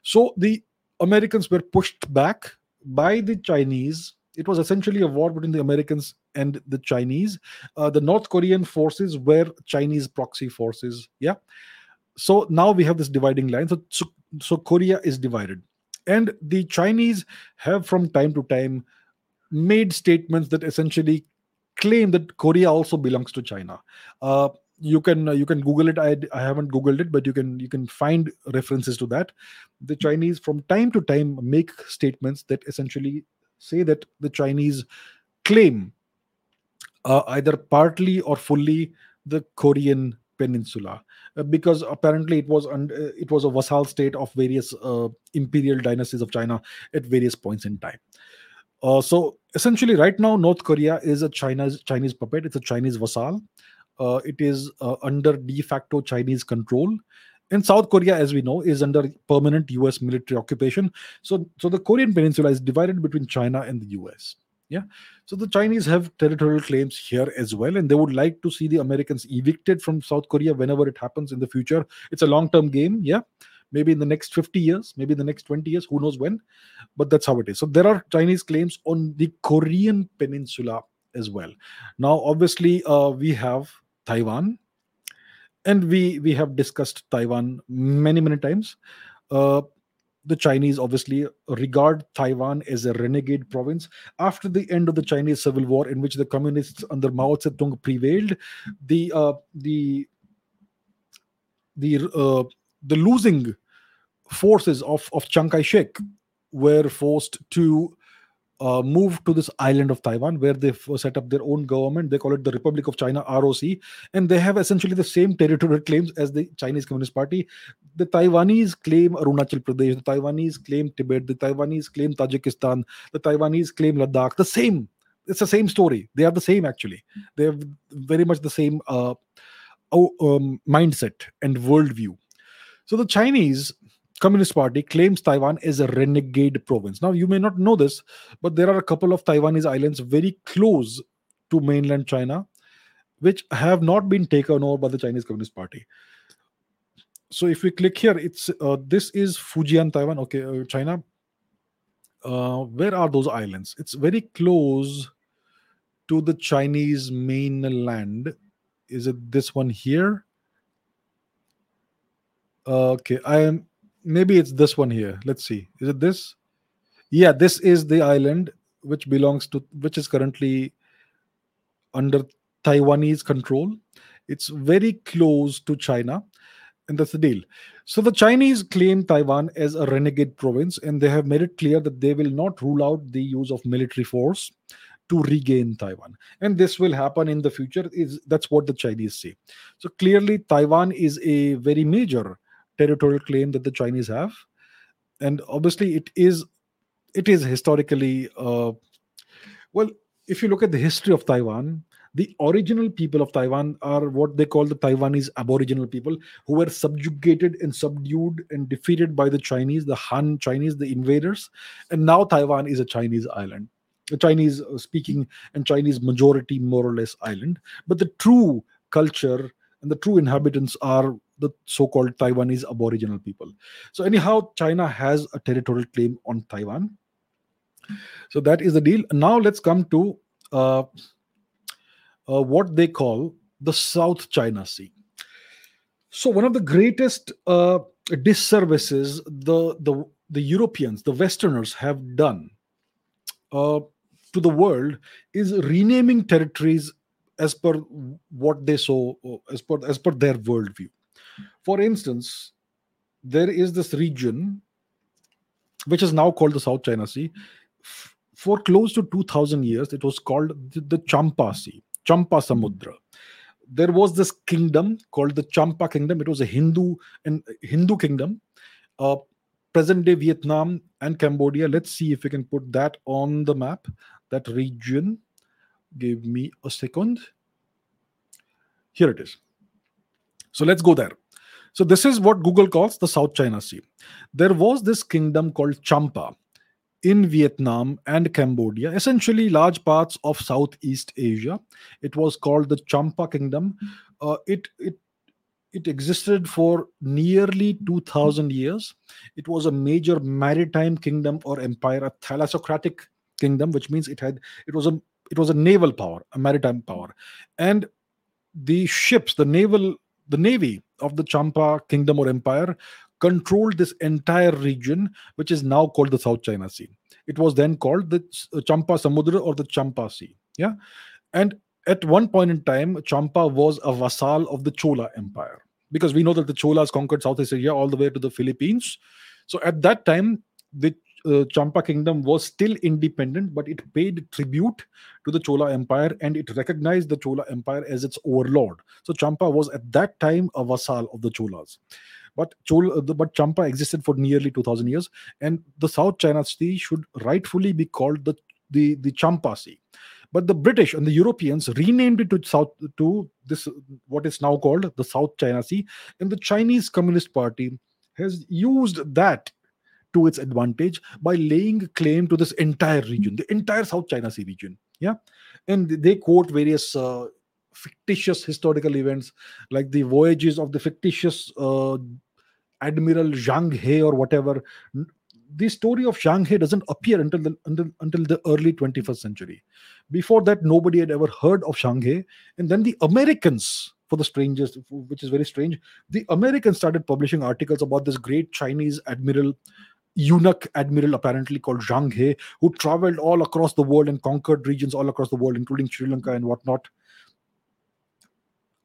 so the americans were pushed back by the chinese it was essentially a war between the Americans and the Chinese. Uh, the North Korean forces were Chinese proxy forces. Yeah. So now we have this dividing line. So, so, so Korea is divided. And the Chinese have from time to time made statements that essentially claim that Korea also belongs to China. Uh, you can uh, you can google it I, I haven't googled it but you can you can find references to that the chinese from time to time make statements that essentially say that the Chinese claim uh, either partly or fully the Korean peninsula uh, because apparently it was un- uh, it was a vassal state of various uh, imperial dynasties of China at various points in time. Uh, so essentially, right now, North Korea is a China's Chinese puppet. It's a Chinese vassal. Uh, it is under de facto Chinese control, and South Korea, as we know, is under permanent US military occupation. So, so the Korean Peninsula is divided between China and the US. Yeah. So the Chinese have territorial claims here as well, and they would like to see the Americans evicted from South Korea whenever it happens in the future. It's a long term game. Yeah. Maybe in the next 50 years, maybe in the next 20 years, who knows when. But that's how it is. So there are Chinese claims on the Korean Peninsula as well. Now, obviously, uh, we have Taiwan, and we we have discussed Taiwan many many times. Uh, the Chinese obviously regard Taiwan as a renegade province. After the end of the Chinese Civil War, in which the communists under Mao Zedong prevailed, the uh, the the uh, the losing forces of of Chiang Kai-shek were forced to uh, moved to this island of Taiwan where they've set up their own government. They call it the Republic of China, ROC, and they have essentially the same territorial claims as the Chinese Communist Party. The Taiwanese claim Arunachal Pradesh, the Taiwanese claim Tibet, the Taiwanese claim Tajikistan, the Taiwanese claim Ladakh. The same. It's the same story. They are the same actually. They have very much the same uh, um, mindset and worldview. So the Chinese Communist Party claims Taiwan is a renegade province. Now, you may not know this, but there are a couple of Taiwanese islands very close to mainland China, which have not been taken over by the Chinese Communist Party. So, if we click here, it's uh, this is Fujian, Taiwan. Okay, uh, China. Uh, where are those islands? It's very close to the Chinese mainland. Is it this one here? okay, I am maybe it's this one here. Let's see. Is it this? Yeah, this is the island which belongs to which is currently under Taiwanese control. It's very close to China. and that's the deal. So the Chinese claim Taiwan as a renegade province, and they have made it clear that they will not rule out the use of military force to regain Taiwan. And this will happen in the future. Is that's what the Chinese say. So clearly, Taiwan is a very major territorial claim that the Chinese have, and obviously, it is it is historically uh, well. If you look at the history of Taiwan, the original people of Taiwan are what they call the Taiwanese Aboriginal people, who were subjugated and subdued and defeated by the Chinese, the Han Chinese, the invaders. And now Taiwan is a Chinese island, a Chinese uh, speaking and Chinese majority, more or less, island. But the true culture and the true inhabitants are the so-called Taiwanese Aboriginal people. So anyhow, China has a territorial claim on Taiwan. So that is the deal. Now let's come to uh, uh, what they call the South China Sea. So one of the greatest uh, disservices the the the Europeans, the Westerners, have done uh, to the world is renaming territories as per what they saw, as per as per their worldview. For instance, there is this region which is now called the South China Sea. For close to 2000 years, it was called the, Champa Sea. Champa Samudra. There was this kingdom called the Champa Kingdom. It was a Hindu and Hindu kingdom, uh, present day Vietnam and Cambodia. Let's see if we can put that on the map. That region. Give me a second. Here it is. So let's go there. So this is what Google calls the South China Sea. There was this kingdom called Champa in Vietnam and Cambodia, essentially large parts of Southeast Asia. It was called the Champa Kingdom. Uh, it it it existed for nearly 2000 years. It was a major maritime kingdom or empire, a thalassocratic kingdom, which means it had it was a it was a naval power, a maritime power, and the ships, the naval, the navy of the Champa kingdom or empire controlled this entire region, which is now called the South China Sea. It was then called the uh, Champa Samudra or the Champa Sea. Yeah. And at one point in time, Champa was a vassal of the Chola Empire because we know that the Cholas conquered Southeast Asia all the way to the Philippines. So at that time, the uh, Champa kingdom was still independent, but it paid tribute to the Chola Empire and it recognized the Chola Empire as its overlord. So Champa was at that time a vassal of the Cholas. But Chol, uh, but Champa existed for nearly 2000 years, and the South China Sea should rightfully be called the the, the Champa Sea. But the British and the Europeans renamed it to South to this what is now called the South China Sea, and the Chinese Communist Party has used that to its advantage by laying claim to this entire region, the entire South China Sea region. Yeah, and they quote various uh, fictitious historical events like the voyages of the fictitious uh, Admiral Zhang He or whatever. The story of Zhang He doesn't appear until the until, until the early 21st century. Before that, nobody had ever heard of Zhang He, and then the Americans, for the strangest, which is very strange, the Americans started publishing articles about this great Chinese admiral eunuch admiral apparently called Zhang He, who traveled all across the world and conquered regions all across the world, including Sri Lanka and whatnot.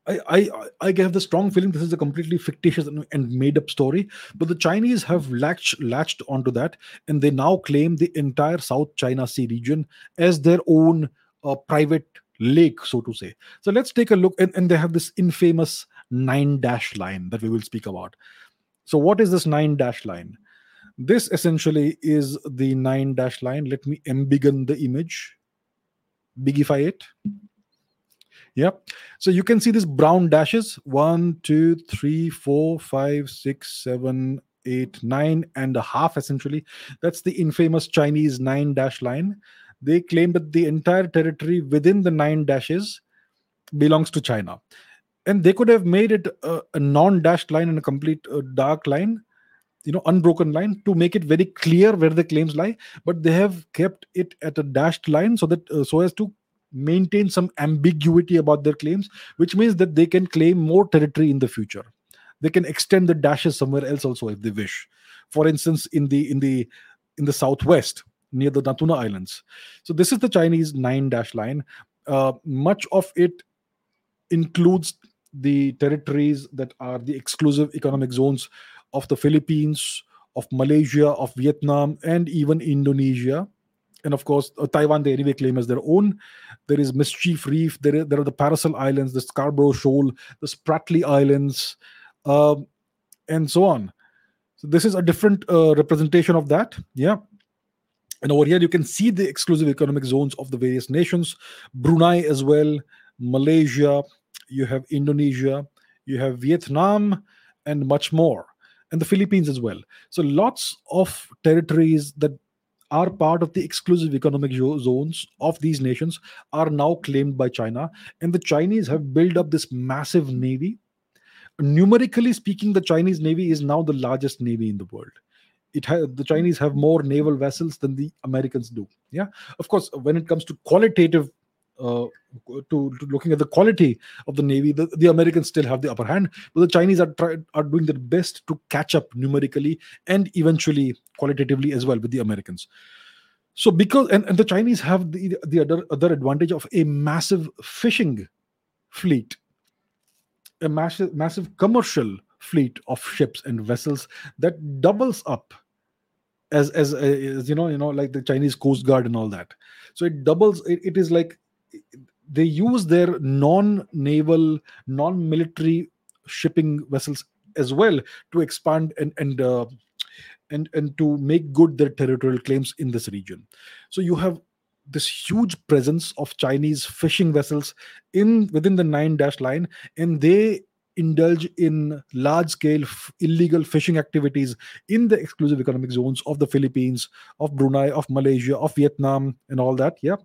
I, I I have the strong feeling this is a completely fictitious and made up story, but the Chinese have latched latched onto that, and they now claim the entire South China Sea region as their own uh, private lake, so to say. So let's take a look, and, and they have this infamous nine dash line that we will speak about. So what is this nine dash line? This essentially is the nine dash line. Let me embiggen the image, bigify it. Yep. So you can see these brown dashes one, two, three, four, five, six, seven, eight, nine and a half essentially. That's the infamous Chinese nine dash line. They claim that the entire territory within the nine dashes belongs to China. And they could have made it a, a non dashed line and a complete uh, dark line, you know, unbroken line to make it very clear where the claims lie. But they have kept it at a dashed line so that uh, so as to maintain some ambiguity about their claims, which means that they can claim more territory in the future. They can extend the dashes somewhere else also if they wish. For instance, in the in the in the southwest near the Natuna Islands. So this is the Chinese nine dash line. Uh, much of it includes the territories that are the exclusive economic zones of the Philippines, of Malaysia, of Vietnam, and even Indonesia. And of course, uh, Taiwan, they anyway claim as their own. There is Mischief Reef, there, are the Paracel Islands, the Scarborough Shoal, the Spratly Islands, uh, and so on. So, this is a different uh, representation of that. Yeah. And over here, you can see the exclusive economic zones of the various nations Brunei as well, Malaysia, you have Indonesia, you have Vietnam, and much more and the Philippines as well. So lots of territories that are part of the exclusive economic zones of these nations are now claimed by China, and the Chinese have built up this massive navy. Numerically speaking, the Chinese navy is now the largest navy in the world. It ha- the Chinese have more naval vessels than the Americans do. Yeah, of course, when it comes to qualitative uh, to, to, looking at the quality of the navy the, the americans still have the upper hand but the chinese are try, are doing their best to catch up numerically and eventually qualitatively as well with the americans. So because and, and the chinese have the the other other advantage of a massive fishing fleet a massive massive commercial fleet of ships and vessels that doubles up as, as as, you know you know like the chinese coast guard and all that. So it doubles it, it is like they use their non-naval, non-military shipping vessels as well to expand and and uh, and and to make good their territorial claims in this region. So you have this huge presence of Chinese fishing vessels in within the nine dash line, and they indulge in large scale f- illegal fishing activities in the exclusive economic zones of the Philippines, of Brunei, of Malaysia, of Vietnam, and all that. Yeah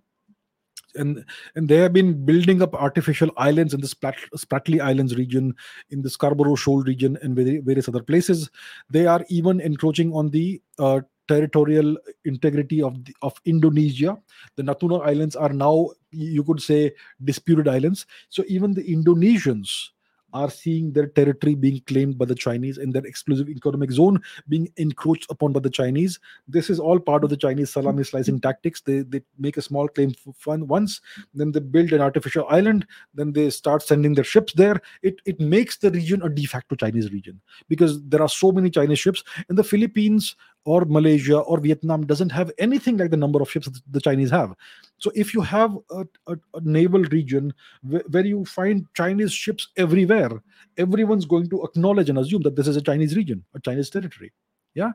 and and they have been building up artificial islands in the Sprat- Spratly Islands region, in the Scarborough Shoal region, and various other places. They are even encroaching on the uh, territorial integrity of the, of Indonesia. The Natuna Islands are now, you could say, disputed islands. So even the Indonesians are seeing their territory being claimed by the Chinese and their exclusive economic zone being encroached upon by the Chinese. This is all part of the Chinese salami slicing tactics. They, they make a small claim fun once, then they build an artificial island, then they start sending their ships there. It, it makes the region a de facto Chinese region because there are so many Chinese ships, and the Philippines or Malaysia or Vietnam doesn't have anything like the number of ships the Chinese have. So if you have a, a, a naval region where, where you find Chinese ships everywhere, everyone's going to acknowledge and assume that this is a Chinese region, a Chinese territory. Yeah,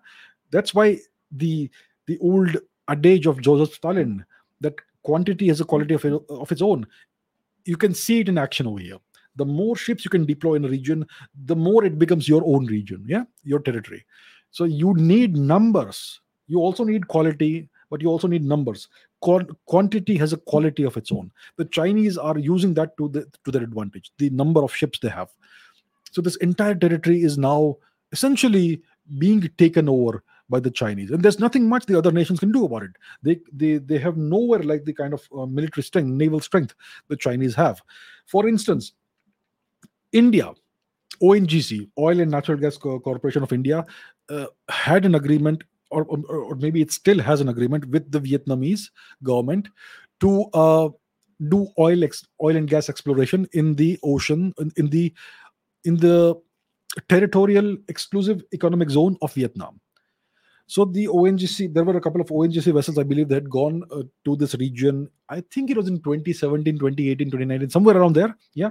that's why the the old adage of Joseph Stalin that quantity has a quality of, of its own. You can see it in action over here. The more ships you can deploy in a region, the more it becomes your own region, yeah, your territory. So you need numbers. You also need quality, but you also need numbers. Qu- quantity has a quality of its own. The Chinese are using that to the, to their advantage. The number of ships they have. So this entire territory is now essentially being taken over by the Chinese, and there's nothing much the other nations can do about it. They they they have nowhere like the kind of uh, military strength, naval strength the Chinese have. For instance, India ONGC, Oil and Natural Gas Corporation of India, uh, had an agreement, or, or, or, maybe it still has an agreement with the Vietnamese government to uh, do oil ex- oil and gas exploration in the ocean in, in the in the territorial exclusive economic zone of Vietnam. So the ONGC, there were a couple of ONGC vessels, I believe, that had gone uh, to this region. I think it was in 2017, 2018, 2019, somewhere around there. Yeah.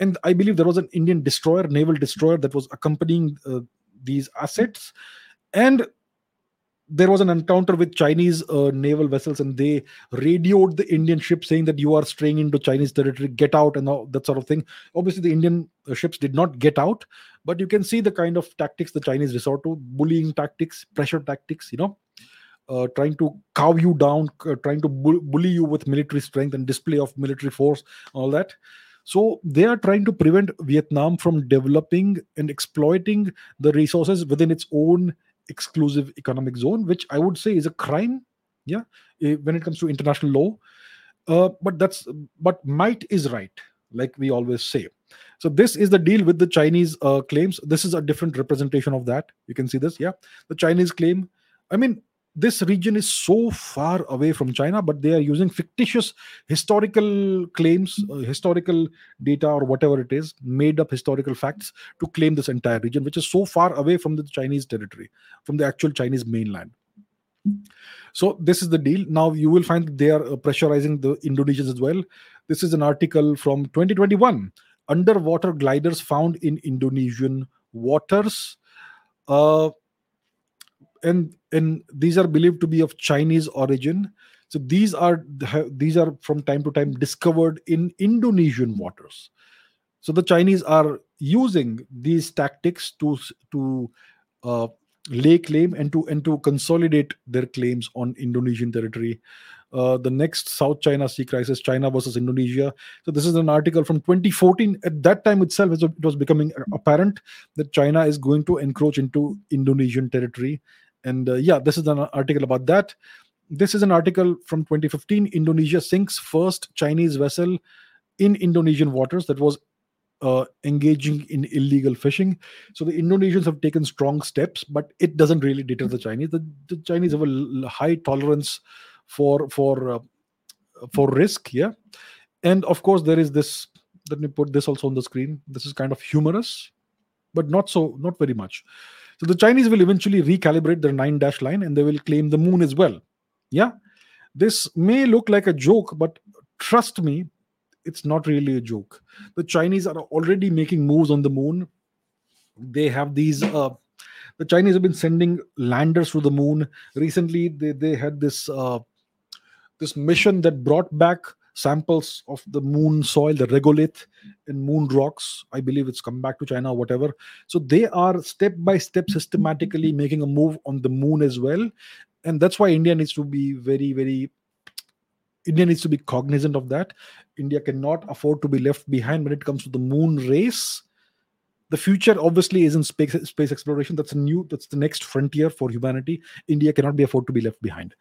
And I believe there was an Indian destroyer, naval destroyer, that was accompanying uh, these assets. And there was an encounter with Chinese uh, naval vessels, and they radioed the Indian ship saying that you are straying into Chinese territory, get out, and all that sort of thing. Obviously, the Indian uh, ships did not get out, but you can see the kind of tactics the Chinese resort to: bullying tactics, pressure tactics. You know, uh, trying to cow you down, uh, trying to bu- bully you with military strength and display of military force, all that. So they are trying to prevent Vietnam from developing and exploiting the resources within its own exclusive economic zone, which I would say is a crime. Yeah, eh, when it comes to international law. Uh, but that's but might is right, like we always say. So this is the deal with the Chinese uh, claims. This is a different representation of that. You can see this. Yeah, the Chinese claim. I mean, this region is so far away from China, but they are using fictitious historical claims, uh, historical data, or whatever it is, made up historical facts to claim this entire region, which is so far away from the Chinese territory, from the actual Chinese mainland. So this is the deal. Now you will find they are uh, pressurizing the Indonesians as well. This is an article from 2021. Underwater gliders found in Indonesian waters. Uh, and and these are believed to be of Chinese origin. So these are these are from time to time discovered in Indonesian waters. So the Chinese are using these tactics to to uh, lay claim and to and to consolidate their claims on Indonesian territory. Uh, the next South China Sea crisis, China versus Indonesia. So this is an article from 2014. At that time itself, it was becoming apparent that China is going to encroach into Indonesian territory. And uh, yeah, this is an article about that. This is an article from 2015. Indonesia sinks first Chinese vessel in Indonesian waters that was uh, engaging in illegal fishing. So the Indonesians have taken strong steps, but it doesn't really deter the Chinese. The, the Chinese have a high tolerance for for uh, for risk. Yeah, and of course there is this. Let me put this also on the screen. This is kind of humorous, but not so not very much. So the Chinese will eventually recalibrate their nine dash line and they will claim the moon as well. Yeah, this may look like a joke, but trust me, it's not really a joke. The Chinese are already making moves on the moon. They have these. Uh, the Chinese have been sending landers to the moon. Recently, they, they had this uh, this mission that brought back samples of the moon soil, the regolith and moon rocks. I believe it's come back to China or whatever. So they are step by step systematically making a move on the moon as well. And that's why India needs to be very, very India needs to be cognizant of that. India cannot afford to be left behind when it comes to the moon race. The future obviously is in space space exploration. That's a new that's the next frontier for humanity. India cannot be afford to be left behind.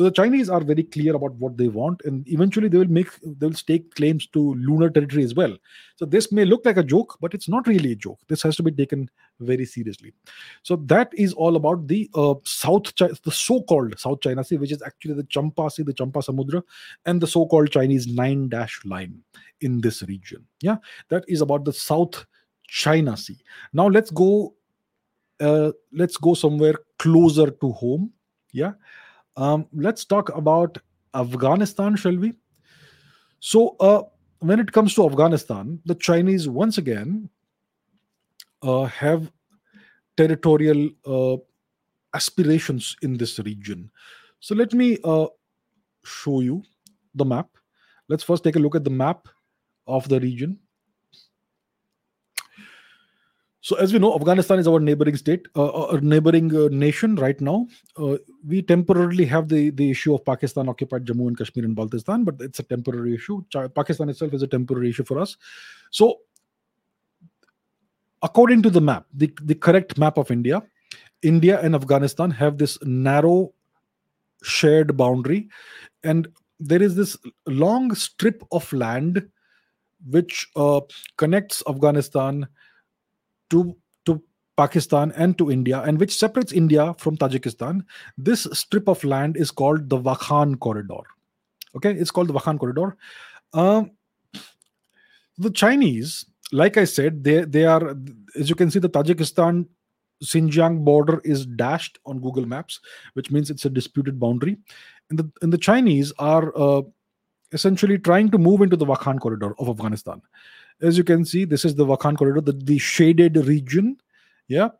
So the Chinese are very clear about what they want, and eventually they will make they will stake claims to lunar territory as well. So this may look like a joke, but it's not really a joke. This has to be taken very seriously. So that is all about the uh, South, the so-called South China Sea, which is actually the Champa Sea, the Champa Samudra, and the so-called Chinese nine dash line in this region. Yeah, that is about the South China Sea. Now let's go. Uh, let's go somewhere closer to home. Yeah um, let's talk about Afghanistan, shall we? So, uh, when it comes to Afghanistan, the Chinese once again uh, have territorial uh, aspirations in this region. So, let me uh, show you the map. Let's first take a look at the map of the region. So, as we know, Afghanistan is our neighboring state, uh, a neighboring uh, nation right now. Uh, we temporarily have the, the issue of Pakistan occupied Jammu and Kashmir and Baltistan, but it's a temporary issue. Pakistan itself is a temporary issue for us. So, according to the map, the, the correct map of India, India and Afghanistan have this narrow shared boundary, and there is this long strip of land which uh, connects Afghanistan to to Pakistan and to India, and which separates India from Tajikistan. This strip of land is called the Wakhan Corridor. Okay, it's called the Wakhan Corridor. Um, the Chinese, like I said, they they are as you can see, the Tajikistan Xinjiang border is dashed on Google Maps, which means it's a disputed boundary. And the and the Chinese are uh, essentially trying to move into the Wakhan corridor of Afghanistan as you can see this is the Wakhan corridor the, the shaded region. Yeah.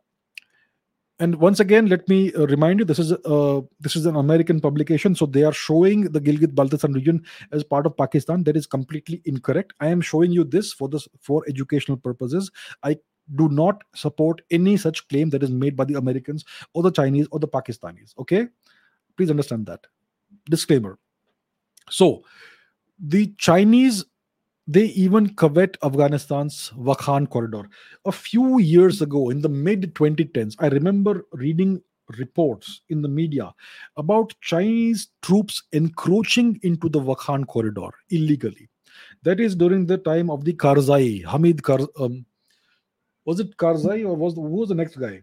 And once again let me uh, remind you this is uh, this is an american publication so they are showing the gilgit baltistan region as part of pakistan. That is completely incorrect. I am showing you this for this for educational purposes. I do not support any such claim that is made by the americans or the chinese or the pakistanis. Okay? Please understand that. Disclaimer. So the chinese they even covet Afghanistan's Wakhan corridor. A few years ago, in the mid 2010s, I remember reading reports in the media about Chinese troops encroaching into the Wakhan corridor illegally. That is during the time of the Karzai, Hamid Kar. Um, was it Karzai or was the, who was the next guy?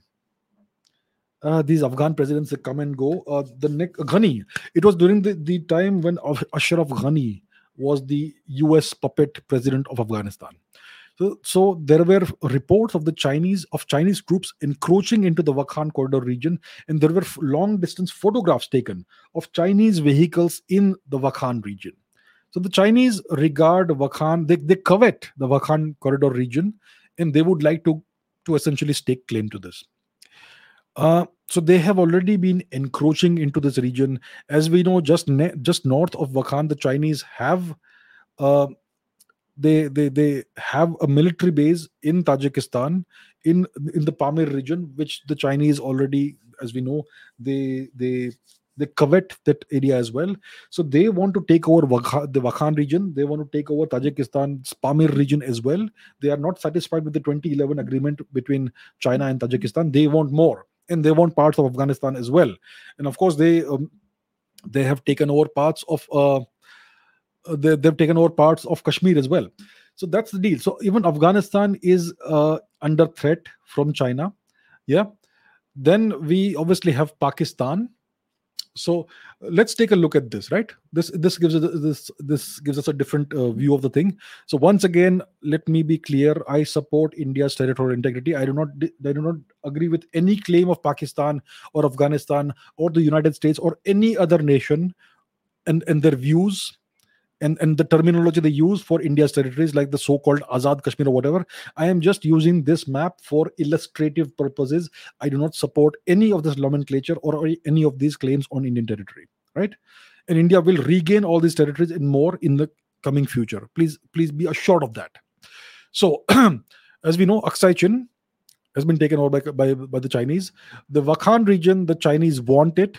uh, these Afghan presidents come and go. Uh, the next Ghani, it was during the, the time when Ashraf Ghani was the U.S. puppet president of Afghanistan. So, so there were reports of the Chinese of Chinese troops encroaching into the Wakhan corridor region, and there were long distance photographs taken of Chinese vehicles in the Wakhan region. So the Chinese regard Wakhan, they, they covet the Wakhan corridor region, and they would like to to essentially stake claim to this. Uh, so they have already been encroaching into this region. As we know, just ne- just north of Wakhan, the Chinese have uh, they they they have a military base in Tajikistan in in the Pamir region, which the Chinese already, as we know, they they they covet that area as well. So they want to take over Wakha, the Wakhan region. They want to take over Tajikistan's Pamir region as well. They are not satisfied with the 2011 agreement between China and Tajikistan. They want more and they want parts of Afghanistan as well. And of course, they um, they have taken over parts of uh, uh, they, they've taken over parts of Kashmir as well. So that's the deal. So even Afghanistan is uh, under threat from China. Yeah. Then we obviously have Pakistan so let's take a look at this right? This this gives us this this gives us a different uh, view of the thing. So once again let me be clear. I support india's territorial integrity. I do not i do not agree with any claim of pakistan or afghanistan or the united states or any other nation and and their views and, and the terminology they use for India's territories, like the so-called Azad Kashmir or whatever. I am just using this map for illustrative purposes. I do not support any of this nomenclature or any of these claims on Indian territory. Right? And India will regain all these territories and more in the coming future. Please, please be assured of that. So, as we know, Aksai Chin has been taken over by, by, by the Chinese. The Wakhan region, the Chinese want it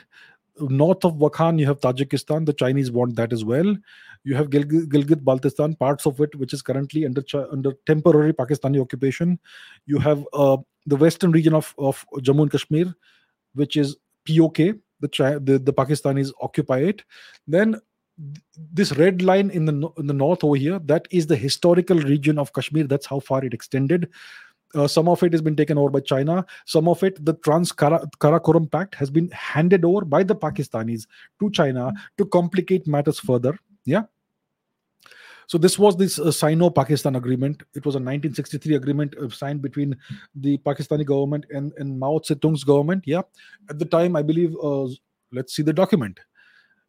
north of Wakhan, you have Tajikistan. The Chinese want that as well. You have Gilgit, Baltistan, parts of it which is currently under under temporary Pakistani occupation. You have uh, the western region of, of Jammu and Kashmir, which is POK. The, the the Pakistanis occupy it. Then this red line in the in the north over here, that is the historical region of Kashmir. That's how far it extended. Uh, some of it has been taken over by China. Some of it, the Trans Karakoram Pact, has been handed over by the Pakistanis to China to complicate matters further. Yeah. So this was this uh, Sino-Pakistan agreement. It was a 1963 agreement uh, signed between the Pakistani government and, and Mao Zedong's government. Yeah. At the time, I believe. Uh, let's see the document.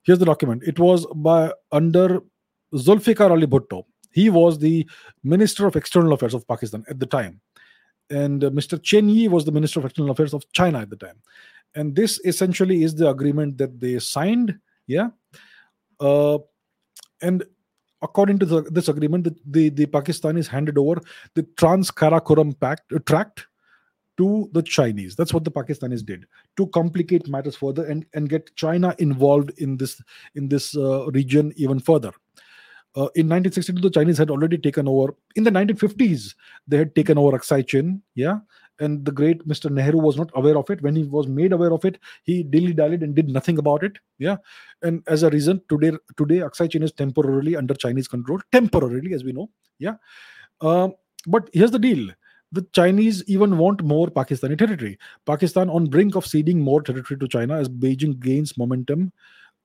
Here's the document. It was by under Zulfikar Ali Bhutto. He was the Minister of External Affairs of Pakistan at the time and uh, Mr. Chen Yi was the Minister of External Affairs of China at the time. And this essentially is the agreement that they signed. Yeah. Uh, and according to the, this agreement, the, the, the Pakistanis handed over the Trans Karakoram Pact, uh, Tract to the Chinese. That's what the Pakistanis did to complicate matters further and, and get China involved in this in this uh, region even further. Uh, in 1962, the Chinese had already taken over. In the 1950s, they had taken over Aksai Chin. Yeah. And the great Mr. Nehru was not aware of it. When he was made aware of it, he dilly dallied and did nothing about it. Yeah. And as a reason, today, today Aksai Chin is temporarily under Chinese control. Temporarily, as we know. Yeah. Uh, but here's the deal the Chinese even want more Pakistani territory. Pakistan on brink of ceding more territory to China as Beijing gains momentum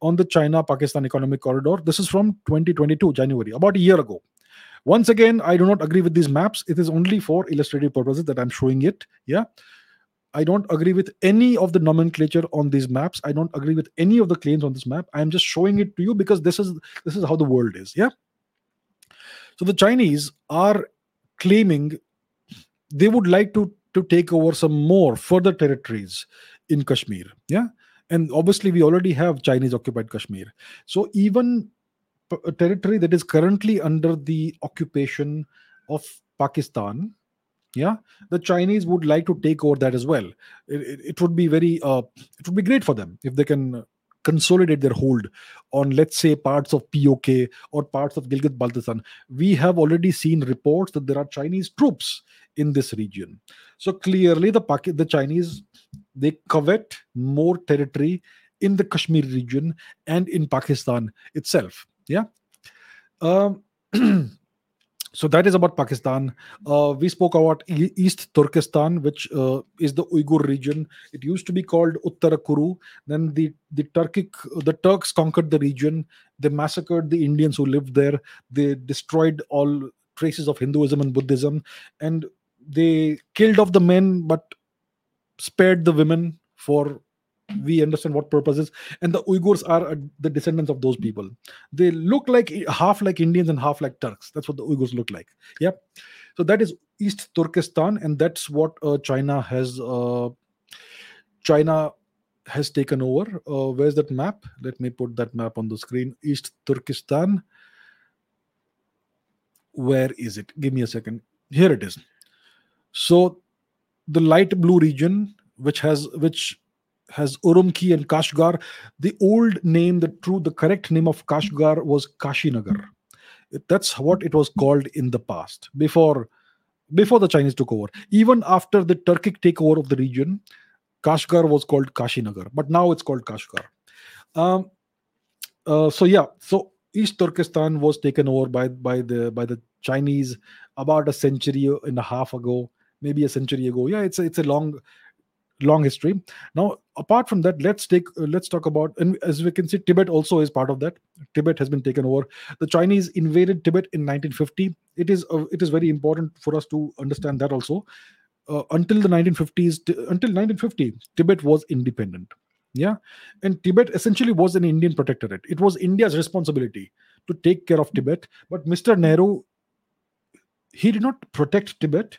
on the China Pakistan Economic Corridor. This is from 2022, January, about a year ago. Once again, I do not agree with these maps. It is only for illustrative purposes that I'm showing it. Yeah. I don't agree with any of the nomenclature on these maps. I don't agree with any of the claims on this map. I'm just showing it to you because this is this is how the world is. Yeah. So the Chinese are claiming they would like to to take over some more further territories in Kashmir. Yeah and obviously we already have chinese occupied kashmir. So even a territory that is currently under the occupation of pakistan yeah the chinese would like to take over that as well. It, it, it would be very uh, it would be great for them if they can consolidate their hold on let's say parts of pok or parts of gilgit baltistan. We have already seen reports that there are chinese troops in this region. So clearly the the chinese they covet more territory in the Kashmir region and in Pakistan itself. Yeah. Um, so that is about pakistan. Uh, we spoke about east turkestan which uh, is the uyghur region. It used to be called uttarakuru. Then the the turkic the turks conquered the region. They massacred the indians who lived there. They destroyed all traces of hinduism and buddhism. And they killed off the men but spared the women for we understand what purposes and the uyghurs are uh, the descendants of those people. They look like half like indians and half like turks. That's what the uyghurs look like. Yep. So that is east turkestan and that's what uh, china has uh, china has taken over. Uh, where's that map? Let me put that map on the screen. East turkestan. Where is it? Give me a second. Here it is. So the light blue region which has which has urumqi and kashgar the old name the true the correct name of kashgar was kashinagar that's what it was called in the past before before the chinese took over. Even after the turkic takeover of the region kashgar was called kashinagar but now it's called kashgar. Um, uh, so yeah so east turkestan was taken over by by the by the chinese about a century and a half ago maybe a century ago. Yeah it's a, it's a long long history. Now apart from that let's take uh, let's talk about and as we can see tibet also is part of that. Tibet has been taken over. The chinese invaded tibet in 1950 it is uh, it is very important for us to understand that also. Uh, until the 1950s t- until 1950 tibet was independent. Yeah? And tibet essentially was an indian protectorate. It was india's responsibility to take care of tibet. But mr nehru he did not protect tibet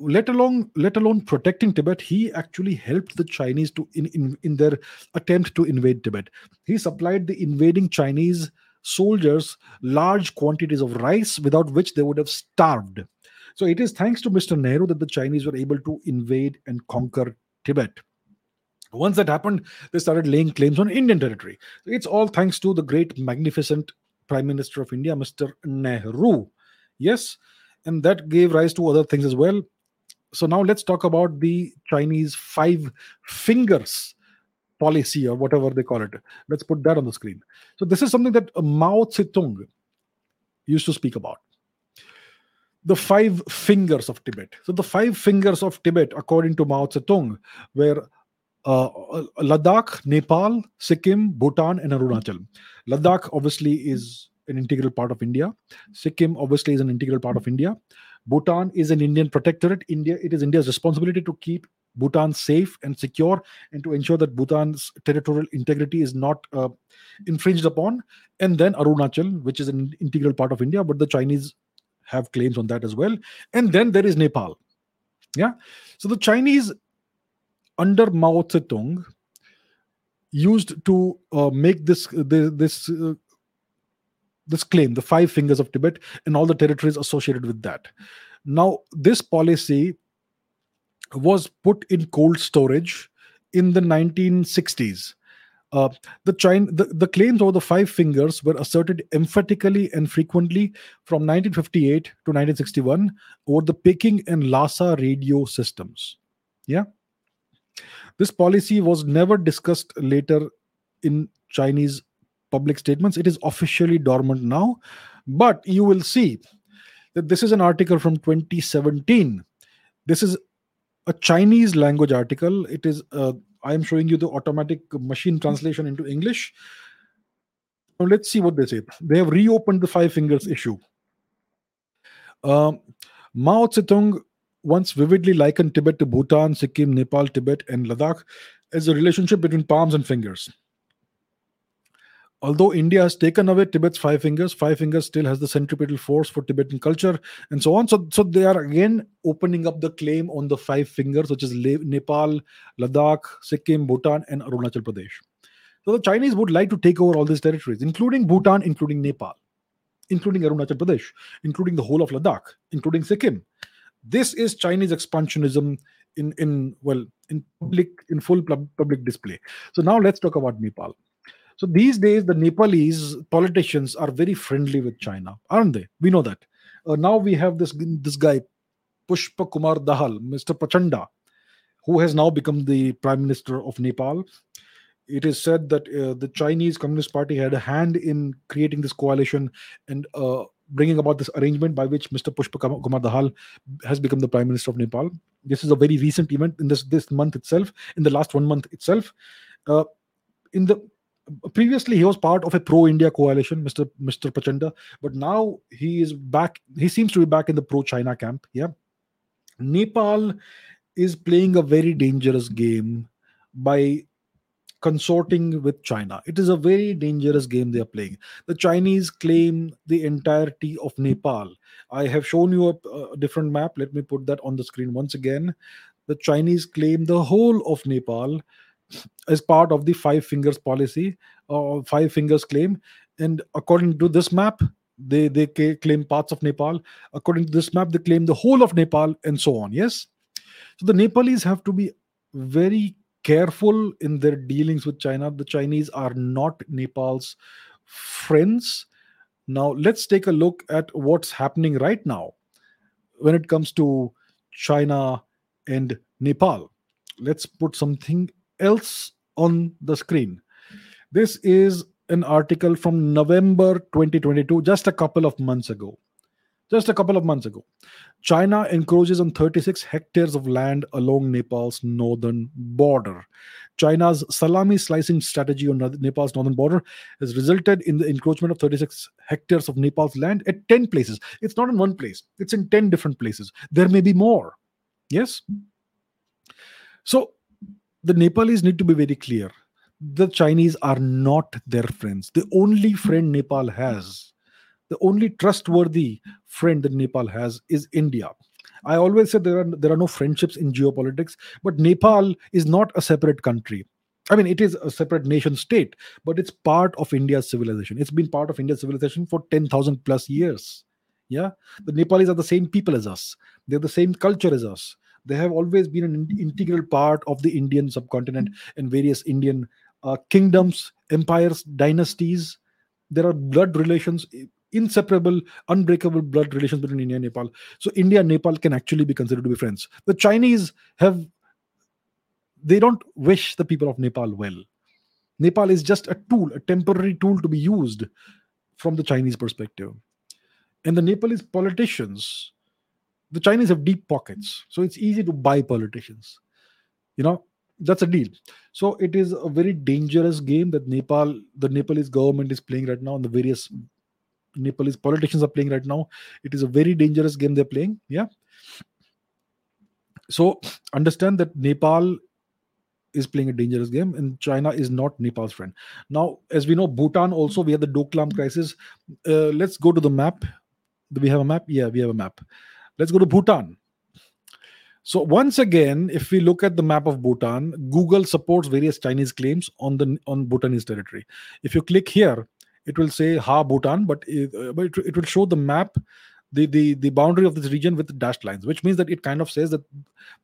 let alone let alone protecting tibet he actually helped the chinese to in, in in their attempt to invade tibet. He supplied the invading chinese soldiers large quantities of rice without which they would have starved. So it is thanks to mr nehru that the chinese were able to invade and conquer tibet. Once that happened they started laying claims on indian territory. It's all thanks to the great magnificent prime minister of india mr nehru. Yes and that gave rise to other things as well so now let's talk about the Chinese five fingers policy or whatever they call it. Let's put that on the screen. So this is something that Mao Zedong used to speak about. The five fingers of Tibet. So the five fingers of Tibet, according to Mao Zedong, were uh, Ladakh, Nepal, Sikkim, Bhutan, and Arunachal. Ladakh obviously is an integral part of India. Sikkim obviously is an integral part of India. Bhutan is an Indian protectorate. India, it is India's responsibility to keep Bhutan safe and secure and to ensure that Bhutan's territorial integrity is not uh, infringed upon. And then Arunachal, which is an integral part of India, but the Chinese have claims on that as well. And then there is Nepal. Yeah. So the Chinese, under Mao Zedong, used to uh, make this this uh, this claim, the five fingers of Tibet, and all the territories associated with that. Now, this policy was put in cold storage in the 1960s. Uh, the, China, the, the claims over the five fingers were asserted emphatically and frequently from 1958 to 1961 over the Peking and Lhasa radio systems. Yeah. This policy was never discussed later in Chinese public statements. It is officially dormant now, but you will see that this is an article from 2017. This is a Chinese language article. It is, uh, I am showing you the automatic machine translation into English. Now let's see what they say. They have reopened the Five Fingers issue. Um, Mao Zedong once vividly likened Tibet to Bhutan, Sikkim, Nepal, Tibet, and Ladakh as a relationship between palms and fingers although India has taken away Tibet's five fingers, five fingers still has the centripetal force for Tibetan culture and so on. So, so they are again opening up the claim on the five fingers, which is Nepal, Ladakh, Sikkim, Bhutan, and Arunachal Pradesh. So the Chinese would like to take over all these territories, including Bhutan, including Nepal, including Arunachal Pradesh, including the whole of Ladakh, including Sikkim. This is Chinese expansionism in in well in public in full public display. So now let's talk about Nepal. So these days, the Nepalese politicians are very friendly with China, aren't they? We know that. Uh, now we have this this guy, Pushpa Kumar Dahal, Mr. Prachanda, who has now become the prime minister of Nepal. It is said that uh, the Chinese Communist Party had a hand in creating this coalition and uh, bringing about this arrangement by which Mr. Pushpa Kumar Dahal has become the Prime Minister of Nepal. This is a very recent event in this this month itself, in the last one month itself. Uh, in the previously he was part of a pro-India coalition, Mr. Mr. Prachanda, but now he is back. He seems to be back in the pro-China camp. Yeah, Nepal is playing a very dangerous game by consorting with China. It is a very dangerous game they are playing. The Chinese claim the entirety of Nepal. I have shown you a, a, different map. Let me put that on the screen once again. The Chinese claim the whole of Nepal as part of the five fingers policy or uh, five fingers claim. And according to this map, they, they claim parts of Nepal. According to this map, they claim the whole of Nepal and so on. Yes. So the Nepalese have to be very careful in their dealings with China. The Chinese are not Nepal's friends. Now, let's take a look at what's happening right now when it comes to China and Nepal. Let's put something else on the screen. This is an article from November 2022, just a couple of months ago just a couple of months ago. China encroaches on 36 hectares of land along Nepal's northern border. China's salami slicing strategy on Nepal's northern border has resulted in the encroachment of 36 hectares of Nepal's land at 10 places. It's not in one place, it's in 10 different places. There may be more. Yes? So the Nepalese need to be very clear. The Chinese are not their friends. The only friend Nepal has the only trustworthy friend that Nepal has is India. I always say there are there are no friendships in geopolitics, but Nepal is not a separate country. I mean, it is a separate nation state, but it's part of India's civilization. It's been part of India's civilization for 10,000 plus years. Yeah. The Nepalis are the same people as us, they're the same culture as us. They have always been an integral part of the Indian subcontinent and various Indian uh, kingdoms, empires, dynasties. There are blood relations inseparable, unbreakable blood relations between India and Nepal. So India and Nepal can actually be considered to be friends. The Chinese have they don't wish the people of Nepal well. Nepal is just a tool, a temporary tool to be used from the Chinese perspective. And the Nepalese politicians, the Chinese have deep pockets, so it's easy to buy politicians. You know, that's a deal. So it is a very dangerous game that Nepal, the Nepalese government is playing right now on the various Nepalese politicians are playing right now. It is a very dangerous game they're playing. Yeah. So understand that Nepal is playing a dangerous game and China is not Nepal's friend. Now, as we know, Bhutan also, we have the Doklam crisis. Uh, let's go to the map. Do we have a map? Yeah, we have a map. Let's go to Bhutan. So once again, if we look at the map of Bhutan, Google supports various Chinese claims on the on Bhutanese territory. If you click here, it will say ha bhutan but it, uh, but it, it will show the map the, the the boundary of this region with dashed lines which means that it kind of says that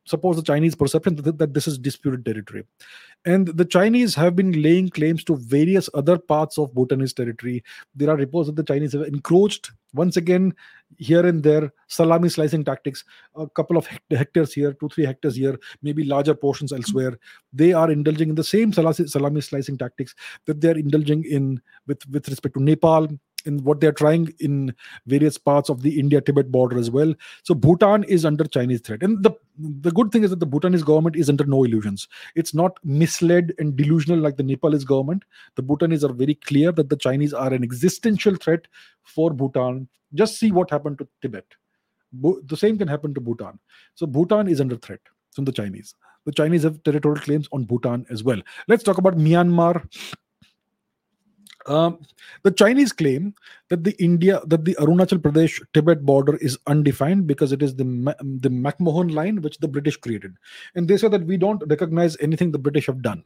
suppose the chinese perception that, that this is disputed territory. And the chinese have been laying claims to various other parts of bhutanese territory. There are reports that the chinese have encroached once again here and there salami slicing tactics a couple of hectares here two three hectares here maybe larger portions elsewhere. They are indulging in the same salami slicing tactics that they are indulging in with with respect to nepal in what they're trying in various parts of the India Tibet border as well. So Bhutan is under Chinese threat. And the the good thing is that the Bhutanese government is under no illusions. It's not misled and delusional like the Nepalese government. The Bhutanese are very clear that the Chinese are an existential threat for Bhutan. Just see what happened to Tibet. The same can happen to Bhutan. So Bhutan is under threat from the Chinese. The Chinese have territorial claims on Bhutan as well. Let's talk about Myanmar. Um, the Chinese claim that the India that the Arunachal Pradesh Tibet border is undefined because it is the the McMahon line which the British created, and they say that we don't recognize anything the British have done.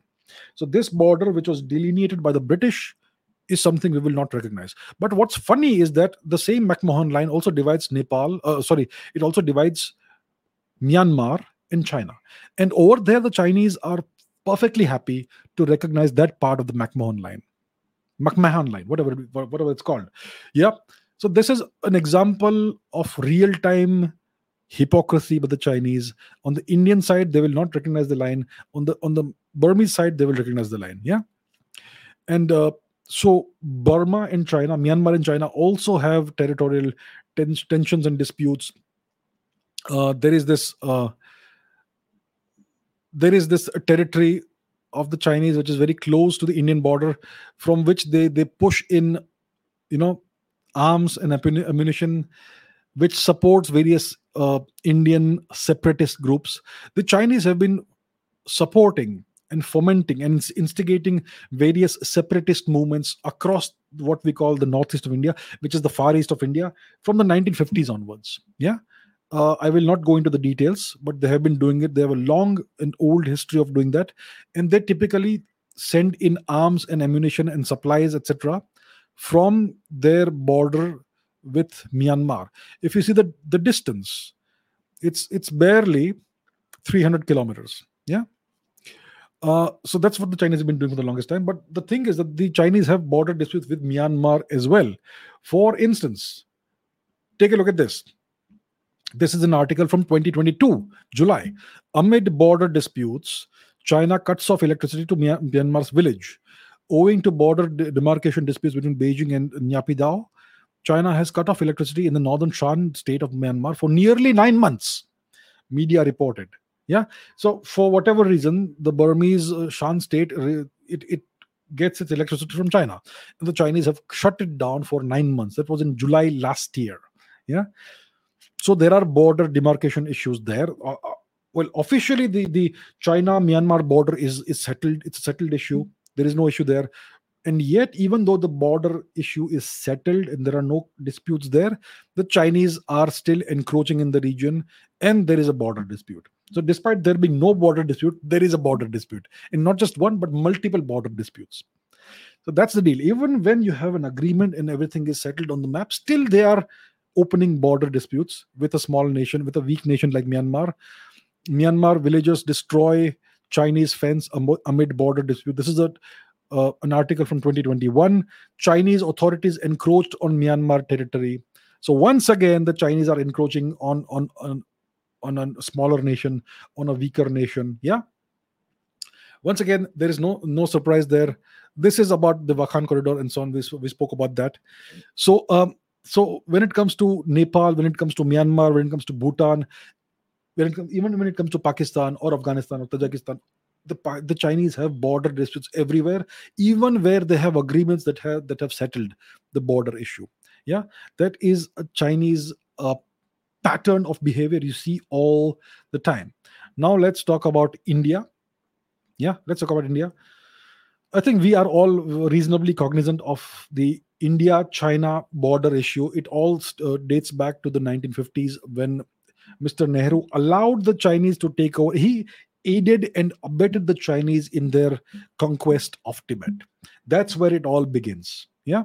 So this border, which was delineated by the British, is something we will not recognize. But what's funny is that the same McMahon line also divides Nepal. Uh, sorry, it also divides Myanmar and China, and over there the Chinese are perfectly happy to recognize that part of the McMahon line McMahon line, whatever whatever it's called. Yeah. So this is an example of real time hypocrisy by the Chinese. On the Indian side, they will not recognize the line. On the on the Burmese side, they will recognize the line. Yeah. And uh, so Burma and China, Myanmar and China also have territorial tens- tensions and disputes. Uh, there is this uh, there is this territory of the Chinese which is very close to the Indian border, from which they they push in, you know, arms and ammunition, which supports various uh, Indian separatist groups. The Chinese have been supporting and fomenting and instigating various separatist movements across what we call the northeast of India, which is the far east of India, from the 1950s onwards. Yeah. Uh, I will not go into the details, but they have been doing it. They have a long and old history of doing that. And they typically send in arms and ammunition and supplies, etc., from their border with Myanmar. If you see the, the distance, it's it's barely 300 kilometers. Yeah uh, so that's what the Chinese have been doing for the longest time. But the thing is that the Chinese have border disputes with Myanmar as well. For instance, take a look at this. This is an article from 2022, July. Amid border disputes, China cuts off electricity to Myanmar's village. Owing to border demarcation disputes between Beijing and Naypyidaw, China has cut off electricity in the northern Shan state of Myanmar for nearly nine months, media reported. Yeah. So for whatever reason, the Burmese uh, Shan state it it gets its electricity from China, and the Chinese have shut it down for nine months. That was in July last year. Yeah. So there are border demarcation issues there. Uh, uh, well, officially the the China Myanmar border is is settled. It's a settled issue. There is no issue there and yet even though the border issue is settled and there are no disputes there the chinese are still encroaching in the region and there is a border dispute so despite there being no border dispute there is a border dispute and not just one but multiple border disputes so that's the deal even when you have an agreement and everything is settled on the map still they are opening border disputes with a small nation with a weak nation like myanmar myanmar villagers destroy chinese fence amid border dispute this is a uh, an article from 2021 Chinese authorities encroached on Myanmar territory. So once again, the Chinese are encroaching on on on, on a smaller nation, on a weaker nation. Yeah. Once again, there is no no surprise there. This is about the Wakhan corridor and so on. We, we spoke about that. So um, so when it comes to Nepal, when it comes to Myanmar, when it comes to Bhutan, when it, even when it comes to Pakistan or Afghanistan or Tajikistan, the the Chinese have border disputes everywhere, even where they have agreements that have that have settled the border issue. Yeah, that is a Chinese uh, pattern of behavior you see all the time. Now let's talk about India. Yeah, let's talk about India. I think we are all reasonably cognizant of the India China border issue. It all uh, dates back to the 1950s when Mr. Nehru allowed the Chinese to take over. He aided and abetted the Chinese in their conquest of Tibet. That's where it all begins. Yeah.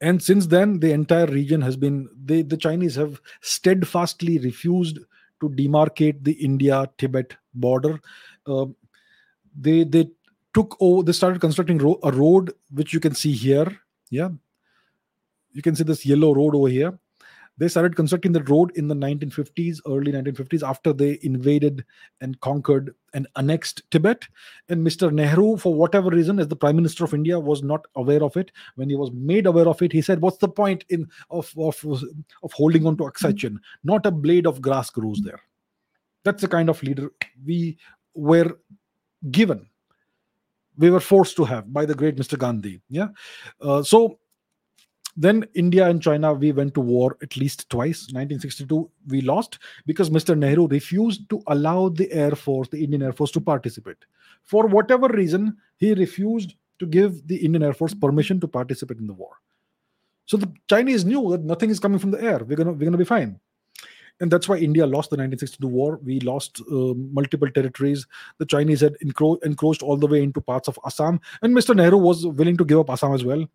And since then, the entire region has been, they, the Chinese have steadfastly refused to demarcate the India Tibet border. Uh, they, they took over, they started constructing ro- a road, which you can see here. Yeah. You can see this yellow road over here they started constructing the road in the 1950s, early 1950s, after they invaded and conquered and annexed Tibet. And Mr. Nehru, for whatever reason, as the Prime Minister of India, was not aware of it. When he was made aware of it, he said, "What's the point in of of, of holding on to Chin? Not a blade of grass grows there." That's the kind of leader we were given we were forced to have by the great Mr. Gandhi. Yeah. Uh, so then India and China, we went to war at least twice. 1962, we lost because Mr. Nehru refused to allow the Air Force, the Indian Air Force, to participate. For whatever reason, he refused to give the Indian Air Force permission to participate in the war. So the Chinese knew that nothing is coming from the air. We're gonna we're gonna be fine and that's why India lost the 1962 war. We lost uh, multiple territories. The Chinese had encro- encroached all the way into parts of Assam, and Mr. Nehru was willing to give up Assam as well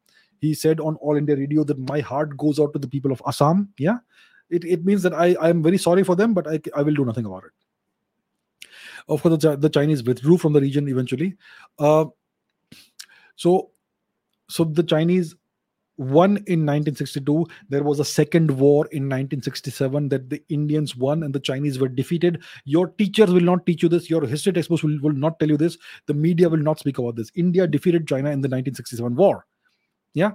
he said on all india radio that my heart goes out to the people of assam yeah it, it means that i am very sorry for them but i i will do nothing about it of course the, the chinese withdrew from the region eventually uh, so so the chinese won in 1962 there was a second war in 1967 that the indians won and the chinese were defeated. Your teachers will not teach you this. Your history textbooks will, will not tell you this. The media will not speak about this. India defeated china in the 1967 war. Yeah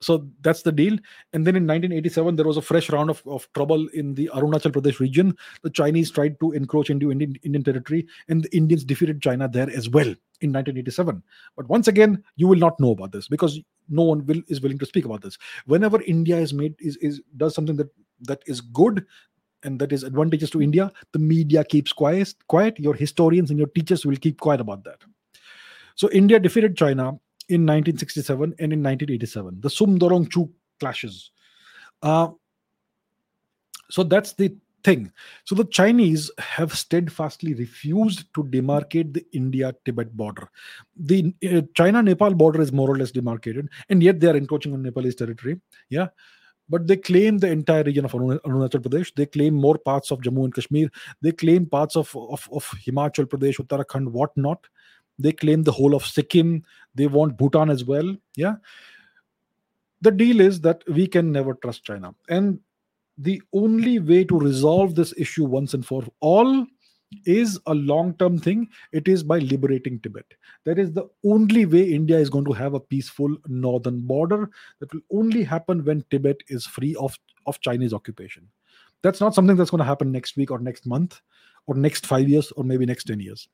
so that's the deal. And then in 1987 there was a fresh round of, of trouble in the arunachal pradesh region. The chinese tried to encroach into indian, indian territory and the indians defeated china there as well in 1987 but once again you will not know about this because no one will is willing to speak about this. Whenever india is made is, is does something that that is good and that is advantageous to india the media keeps quiet quiet. Your historians and your teachers will keep quiet about that. So india defeated china in 1967 and in 1987 the sum chu clashes uh, so that's the thing. So the Chinese have steadfastly refused to demarcate the India-Tibet border. The uh, China-Nepal border is more or less demarcated, and yet they are encroaching on Nepalese territory. Yeah, but they claim the entire region of Arunachal Pradesh. They claim more parts of Jammu and Kashmir. They claim parts of, of, of Himachal Pradesh, Uttarakhand, whatnot. They claim the whole of Sikkim. They want Bhutan as well. Yeah. The deal is that we can never trust China. And the only way to resolve this issue once and for all is a long term thing. It is by liberating Tibet. That is the only way India is going to have a peaceful northern border. That will only happen when Tibet is free of, of Chinese occupation. That's not something that's going to happen next week or next month or next five years or maybe next 10 years.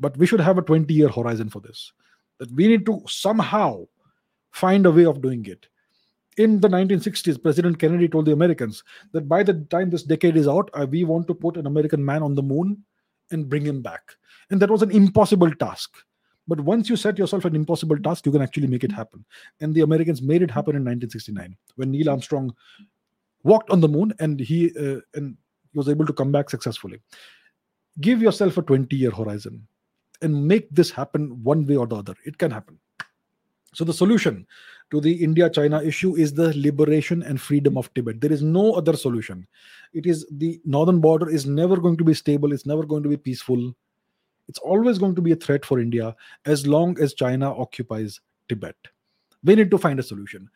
But we should have a 20 year horizon for this. That we need to somehow find a way of doing it in the 1960s, President Kennedy told the Americans that by the time this decade is out, uh, we want to put an American man on the moon and bring him back. And that was an impossible task. But once you set yourself an impossible task, you can actually make it happen. And the Americans made it happen in 1969 when Neil Armstrong walked on the moon and he uh, and he was able to come back successfully. Give yourself a 20 year horizon and make this happen one way or the other. It can happen. So the solution to the India China issue is the liberation and freedom of Tibet. There is no other solution. It is the northern border is never going to be stable, it's never going to be peaceful. It's always going to be a threat for India as long as China occupies Tibet. We need to find a solution.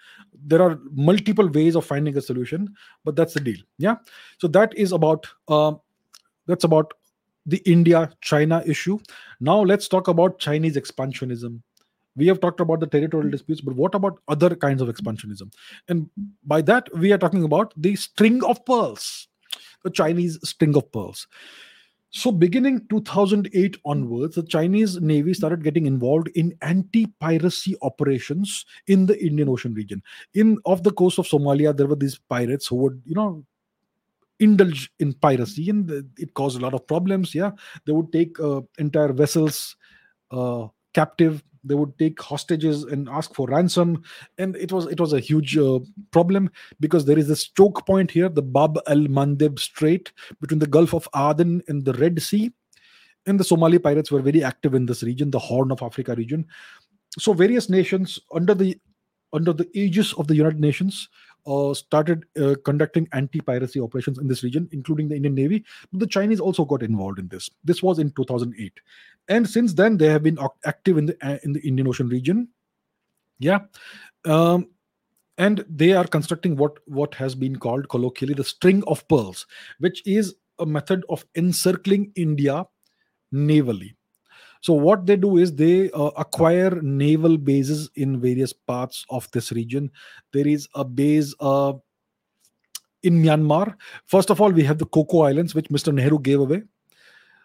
There are multiple ways of finding a solution, but that's the deal. Yeah. So that is about uh, that's about the India China issue. Now let's talk about Chinese expansionism. We have talked about the territorial hmm. disputes but what about other kinds of expansionism? And by that we are talking about the string of pearls the chinese string of pearls. So beginning 2008 onwards the chinese navy started getting involved in anti-piracy operations in the indian ocean region. In off the coast of somalia there were these pirates who would you know indulge in piracy and it caused a lot of problems yeah. They would take uh, entire vessels uh, captive. They would take hostages and ask for ransom. And it was it was a huge uh, problem because there is this choke point here the bab al mandeb strait between the gulf of aden and the red sea. And the somali pirates were very active in this region the horn of africa region. So various nations under the under the aegis of the united nations uh, started uh, conducting anti-piracy operations in this region, including the Indian Navy. But the Chinese also got involved in this. This was in 2008, and since then they have been active in the uh, in the Indian Ocean region. Yeah, um, and they are constructing what what has been called colloquially the string of pearls, which is a method of encircling India navally. So what they do is they uh, acquire naval bases in various parts of this region. There is a base uh, in Myanmar. First of all, we have the Coco Islands, which Mr. Nehru gave away.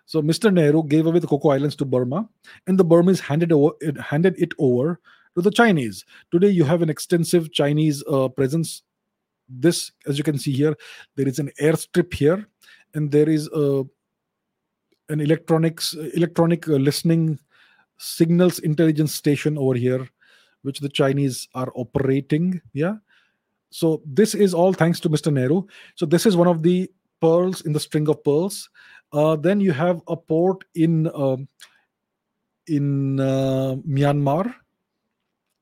So Mr. Nehru gave away the Coco Islands to Burma, and the Burmese handed over, handed it over to the Chinese. Today, you have an extensive Chinese uh, presence. This, as you can see here, there is an airstrip here, and there is a an electronics electronic uh, listening signals intelligence station over here which the chinese are operating yeah so this is all thanks to mr nehru so this is one of the pearls in the string of pearls uh, then you have a port in uh, in uh, myanmar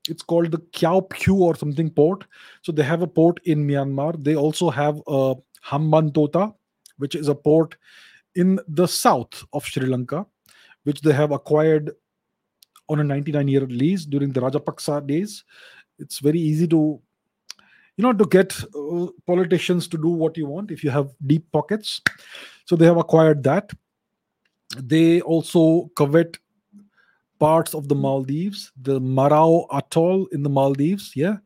it's called the Kiao or something port. So they have a port in Myanmar. They also have a Hambantota, which is a port in the south of Sri Lanka, which they have acquired on a 99 year lease during the Rajapaksa days. it's very easy to you know to get uh, politicians to do what you want if you have deep pockets. So they have acquired that. They also covet parts of the maldives the marao atoll in the maldives yeah.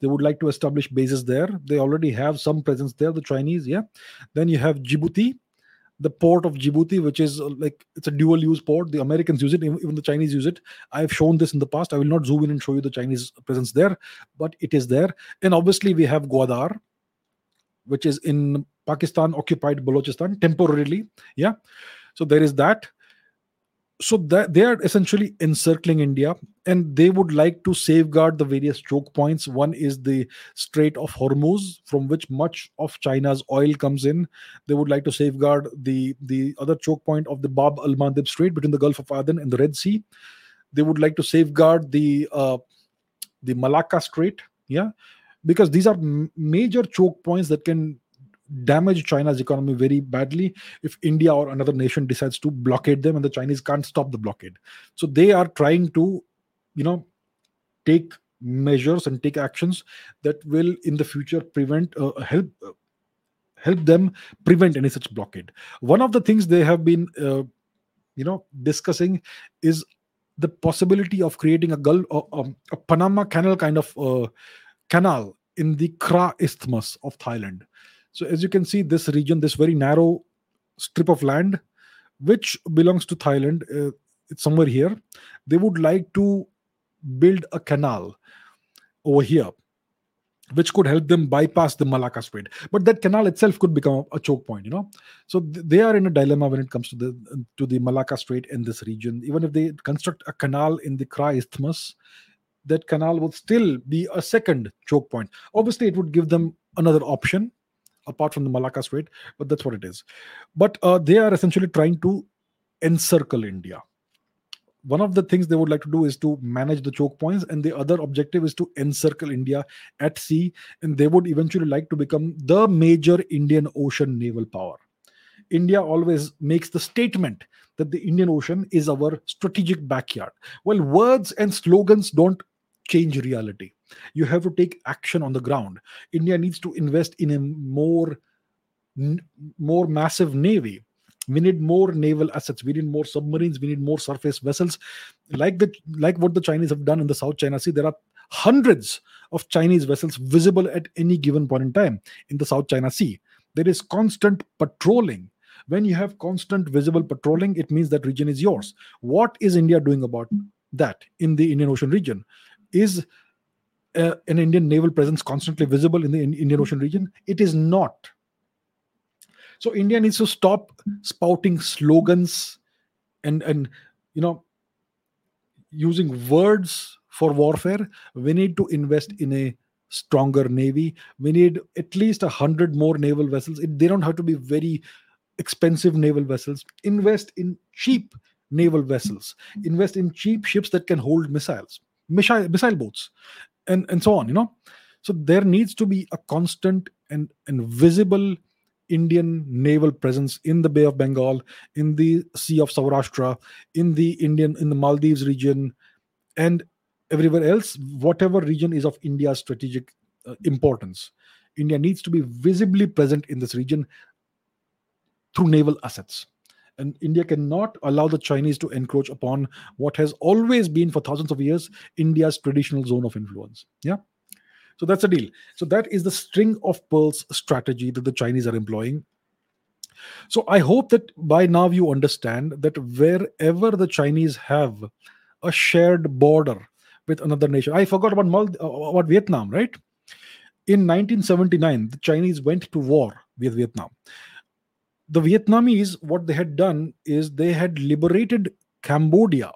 They would like to establish bases there. They already have some presence there the chinese yeah. Then you have djibouti the port of Djibouti, which is uh, like it's a dual use port. The Americans use it, even the Chinese use it. I've shown this in the past. I will not zoom in and show you the Chinese presence there, but it is there. And obviously, we have Gwadar, which is in Pakistan occupied Balochistan temporarily. Yeah. So there is that so that they are essentially encircling India, and they would like to safeguard the various choke points. One is the Strait of Hormuz, from which much of China's oil comes in. They would like to safeguard the the other choke point of the Bab al Mandeb Strait between the Gulf of Aden and the Red Sea. They would like to safeguard the uh, the Malacca Strait, yeah, because these are m- major choke points that can damage China's economy very badly if India or another nation decides to blockade them and the Chinese can't stop the blockade. So they are trying to, you know, take measures and take actions that will in the future prevent uh, help uh, help them prevent any such blockade one of the things they have been uh, you know discussing is the possibility of creating a gulf um, a panama canal kind of uh, canal in the kra isthmus of thailand so as you can see, this region, this very narrow strip of land, which belongs to Thailand, uh, it's somewhere here. They would like to build a canal over here, which could help them bypass the Malacca Strait. But that canal itself could become a choke point, you know. So th- they are in a dilemma when it comes to the to the Malacca Strait in this region. Even if they construct a canal in the Kra Isthmus, that canal would still be a second choke point. Obviously, it would give them another option apart from the Malacca Strait, but that's what it is. But uh, they are essentially trying to encircle India. One of the things they would like to do is to manage the choke points, and the other objective is to encircle India at sea. And they would eventually like to become the major Indian Ocean naval power. India always makes the statement that the Indian Ocean is our strategic backyard. Well, words and slogans don't change reality you have to take action on the ground. India needs to invest in a more more massive navy. We need more naval assets. We need more submarines. We need more surface vessels. Like the like what the chinese have done in the south china sea there are hundreds of chinese vessels visible at any given point in time in the south china sea. There is constant patrolling. When you have constant visible patrolling it means that region is yours. What is india doing about that in the indian ocean region? Is uh, an Indian naval presence constantly visible in the Indian Ocean region? It is not. So India needs to stop spouting slogans and and you know using words for warfare. We need to invest in a stronger navy. We need at least a hundred more naval vessels. It, they don't have to be very expensive naval vessels. Invest in cheap naval vessels. Invest in cheap ships that can hold missiles missile, missile boats and and so on you know. So there needs to be a constant and and visible indian naval presence in the bay of bengal in the sea of saurashtra in the indian in the maldives region and everywhere else whatever region is of india's strategic uh, importance. India needs to be visibly present in this region through naval assets and India cannot allow the Chinese to encroach upon what has always been for thousands of years India's traditional zone of influence. Yeah. So that's a deal. So that is the string of pearls strategy that the Chinese are employing. So I hope that by now you understand that wherever the Chinese have a shared border with another nation, I forgot about Mal- uh, about Vietnam, right? In 1979, the Chinese went to war with Vietnam the Vietnamese, what they had done is they had liberated Cambodia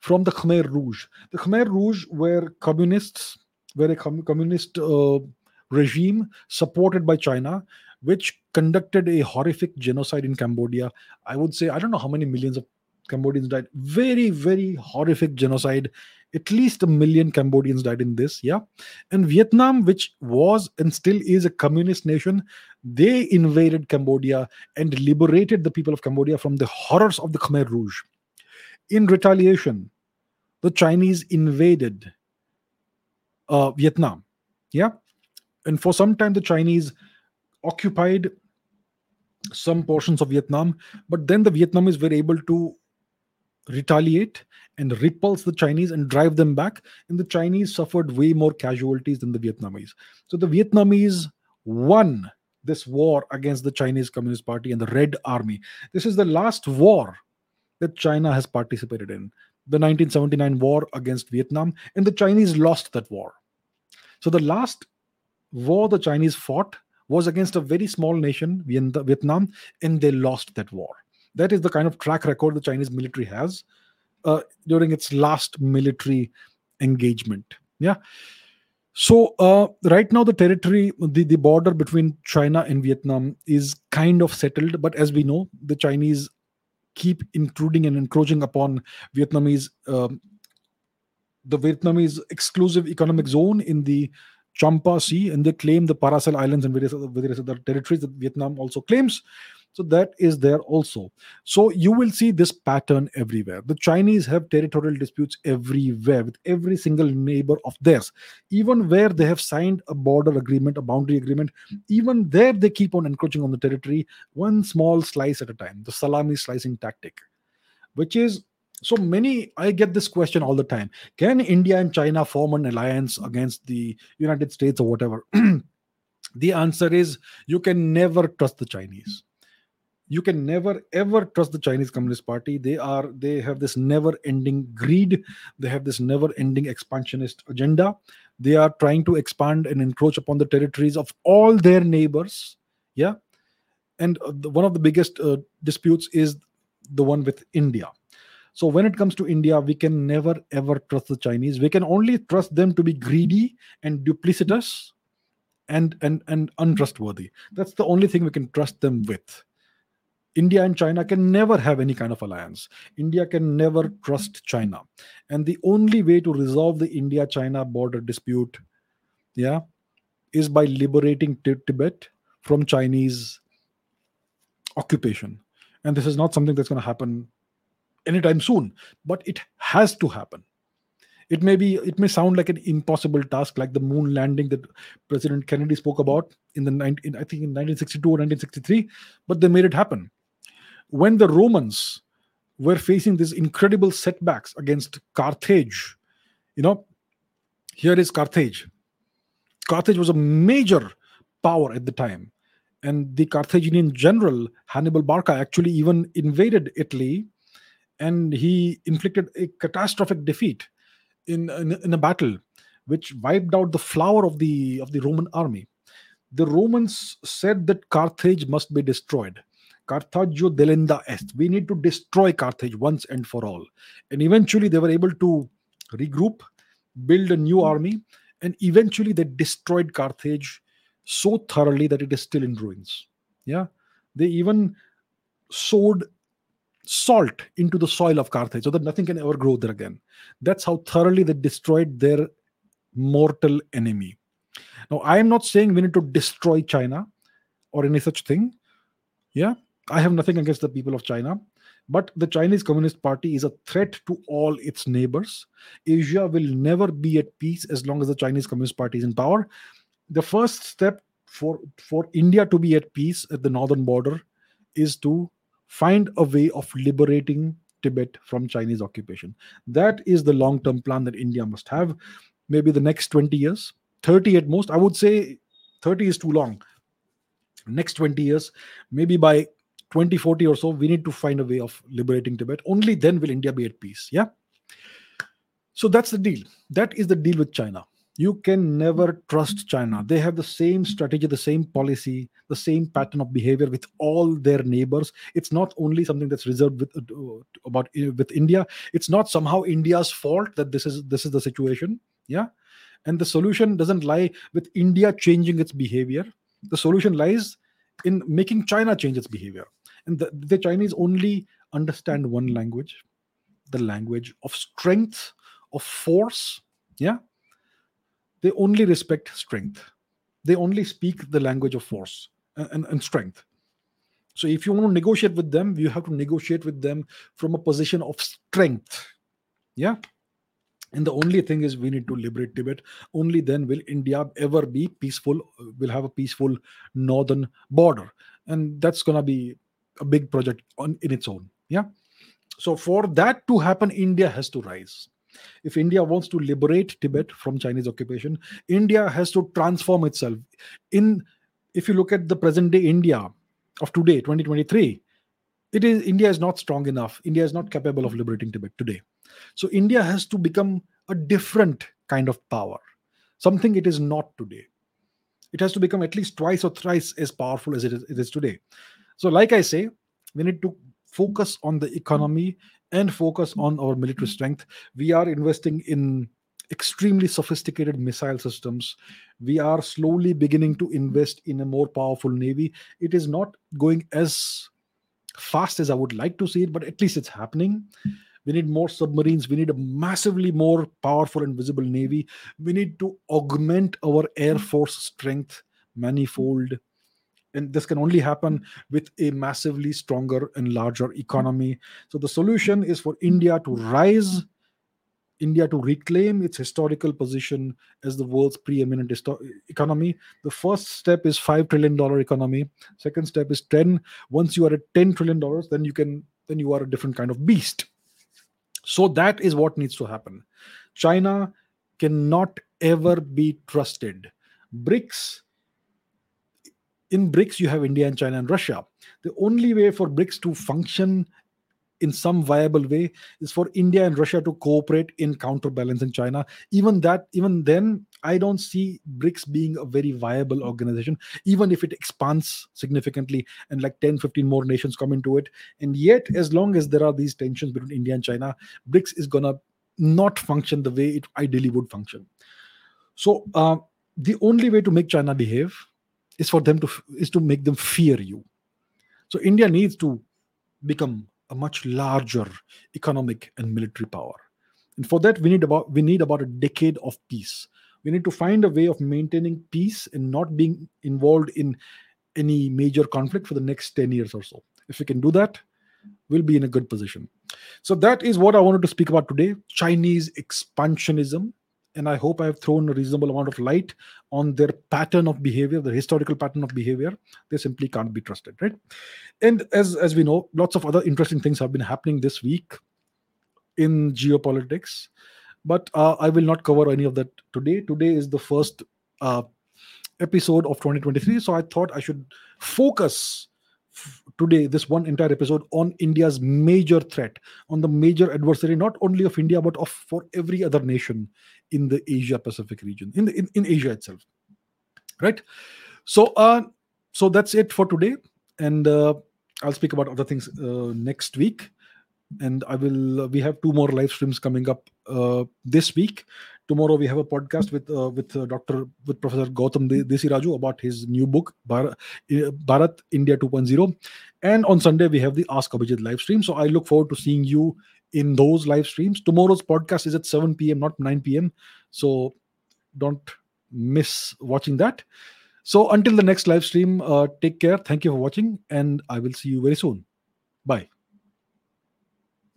from the Khmer Rouge. The Khmer Rouge were communists, were a com- communist uh, regime supported by China, which conducted a horrific genocide in Cambodia. I would say, I don't know how many millions of Cambodians died. Very, very horrific genocide. At least a million Cambodians died in this. Yeah. And Vietnam, which was and still is a communist nation, they invaded Cambodia and liberated the people of Cambodia from the horrors of the Khmer Rouge. In retaliation, the Chinese invaded uh, Vietnam. Yeah. And for some time, the Chinese occupied some portions of Vietnam, but then the Vietnamese were able to retaliate and repulse the Chinese and drive them back. And the Chinese suffered way more casualties than the Vietnamese. So the Vietnamese won this war against the Chinese Communist Party and the Red Army. This is the last war that China has participated in the 1979 war against Vietnam, and the Chinese lost that war. So the last war the Chinese fought was against a very small nation, Vietnam, and they lost that war. That is the kind of track record the Chinese military has uh, during its last military engagement. Yeah. So uh, right now, the territory, the, the border between China and Vietnam is kind of settled. But as we know, the Chinese keep intruding and encroaching upon Vietnamese, um, the Vietnamese exclusive economic zone in the Champa Sea, and they claim the Paracel Islands and various other, various other territories that Vietnam also claims. So that is there also. So you will see this pattern everywhere. The Chinese have territorial disputes everywhere with every single neighbor of theirs. Even where they have signed a border agreement, a boundary agreement, even there they keep on encroaching on the territory one small slice at a time. The salami slicing tactic, which is so many i get this question all the time can india and china form an alliance against the united states or whatever the answer is you can never trust the chinese you can never ever trust the chinese communist party. They are they have this never ending greed. They have this never ending expansionist agenda. They are trying to expand and encroach upon the territories of all their neighbors. Yeah. And uh, the, one of the biggest uh, disputes is the one with india. So when it comes to india we can never ever trust the chinese. We can only trust them to be greedy and duplicitous and and and untrustworthy. That's the only thing we can trust them with India and China can never have any kind of alliance. India can never trust China. And the only way to resolve the India China border dispute, yeah, is by liberating T- Tibet from Chinese occupation. And this is not something that's going to happen anytime soon, but it has to happen. It may be, it may sound like an impossible task, like the moon landing that President Kennedy spoke about in the, in, I think in 1962 or 1963, but they made it happen when the Romans were facing these incredible setbacks against Carthage, you know, here is Carthage. Carthage was a major power at the time. And the Carthaginian general, Hannibal Barca, actually even invaded Italy and he inflicted a catastrophic defeat in, in, in a battle which wiped out the flower of the, of the Roman army. The Romans said that Carthage must be destroyed Carthago delenda est. We need to destroy Carthage once and for all. And eventually they were able to regroup, build a new army, and eventually they destroyed Carthage so thoroughly that it is still in ruins. Yeah. They even sowed salt into the soil of Carthage so that nothing can ever grow there again. That's how thoroughly they destroyed their mortal enemy. Now, I am not saying we need to destroy China or any such thing. Yeah. I have nothing against the people of China, but the Chinese Communist Party is a threat to all its neighbors. Asia will never be at peace as long as the Chinese Communist Party is in power. The first step for, for India to be at peace at the northern border is to find a way of liberating Tibet from Chinese occupation. That is the long term plan that India must have. Maybe the next 20 years, 30 at most. I would say 30 is too long. Next 20 years, maybe by 2040 or so, we need to find a way of liberating Tibet. Only then will India be at peace. Yeah. So that's the deal. That is the deal with China. You can never trust China. They have the same strategy, the same policy, the same pattern of behavior with all their neighbors. It's not only something that's reserved with uh, about uh, with India. It's not somehow India's fault that this is this is the situation. Yeah, and the solution doesn't lie with India changing its behavior. The solution lies in making China change its behavior. And the, the chinese only understand one language the language of strength of force. Yeah? They only respect strength. They only speak the language of force and, and, and strength. So if you want to negotiate with them you have to negotiate with them from a position of strength. Yeah and the only thing is we need to liberate tibet. Only then will india ever be peaceful will have a peaceful northern border. And that's going to be a big project on in its own. Yeah? So for that to happen india has to rise. If india wants to liberate tibet from chinese occupation india has to transform itself. In if you look at the present day india of today 2023 it is india is not strong enough. India is not capable of liberating tibet today so india has to become a different kind of power something it is not today. It has to become at least twice or thrice as powerful as it is, it is today. So like i say we need to focus on the economy and focus on our military strength. We are investing in extremely sophisticated missile systems. We are slowly beginning to invest in a more powerful navy. It is not going as fast as I would like to see it, but at least it's happening. We need more submarines. We need a massively more powerful and visible navy. We need to augment our air mm. force strength manifold. And this can only happen with a massively stronger and larger economy. So, the solution is for India to rise India to reclaim its historical position as the world's preeminent histo- economy. The first step is five trillion dollar economy. Second step is ten. Once you are at ten trillion dollars, then you can then you are a different kind of beast. So that is what needs to happen. China cannot ever be trusted. BRICS in BRICS, you have India and China and Russia. The only way for BRICS to function in some viable way is for India and Russia to cooperate in counterbalancing China. Even that, even then, I don't see BRICS being a very viable organization, even if it expands significantly and like 10, 15 more nations come into it. And yet, as long as there are these tensions between India and China, BRICS is gonna not function the way it ideally would function. So uh, the only way to make China behave is for them to is to make them fear you. So India needs to become a much larger economic and military power. And for that, we need about we need about a decade of peace. We need to find a way of maintaining peace and not being involved in any major conflict for the next 10 years or so. If we can do that, we'll be in a good position. So that is what I wanted to speak about today. Chinese expansionism and I hope I have thrown a reasonable amount of light on their pattern of behavior, the historical pattern of behavior. They simply can't be trusted, right? And as as we know, lots of other interesting things have been happening this week in geopolitics, but uh, I will not cover any of that today. Today is the first uh, episode of 2023, so I thought I should focus today this one entire episode on india's major threat on the major adversary not only of india but of for every other nation in the asia pacific region in the in, in asia itself. Right? So uh so that's it for today. And uh, i'll speak about other things uh, next week and i will uh, we have two more live streams coming up uh, this week tomorrow we have a podcast with uh, with uh, Dr. with Professor Gautam Desiraju about his new book Bharat, Bharat India 2.0, and on Sunday we have the Ask Abhijit live stream. So I look forward to seeing you in those live streams. Tomorrow's podcast is at 7 p.m., not 9 p.m. So don't miss watching that. So until the next live stream, uh, take care. Thank you for watching, and I will see you very soon. Bye.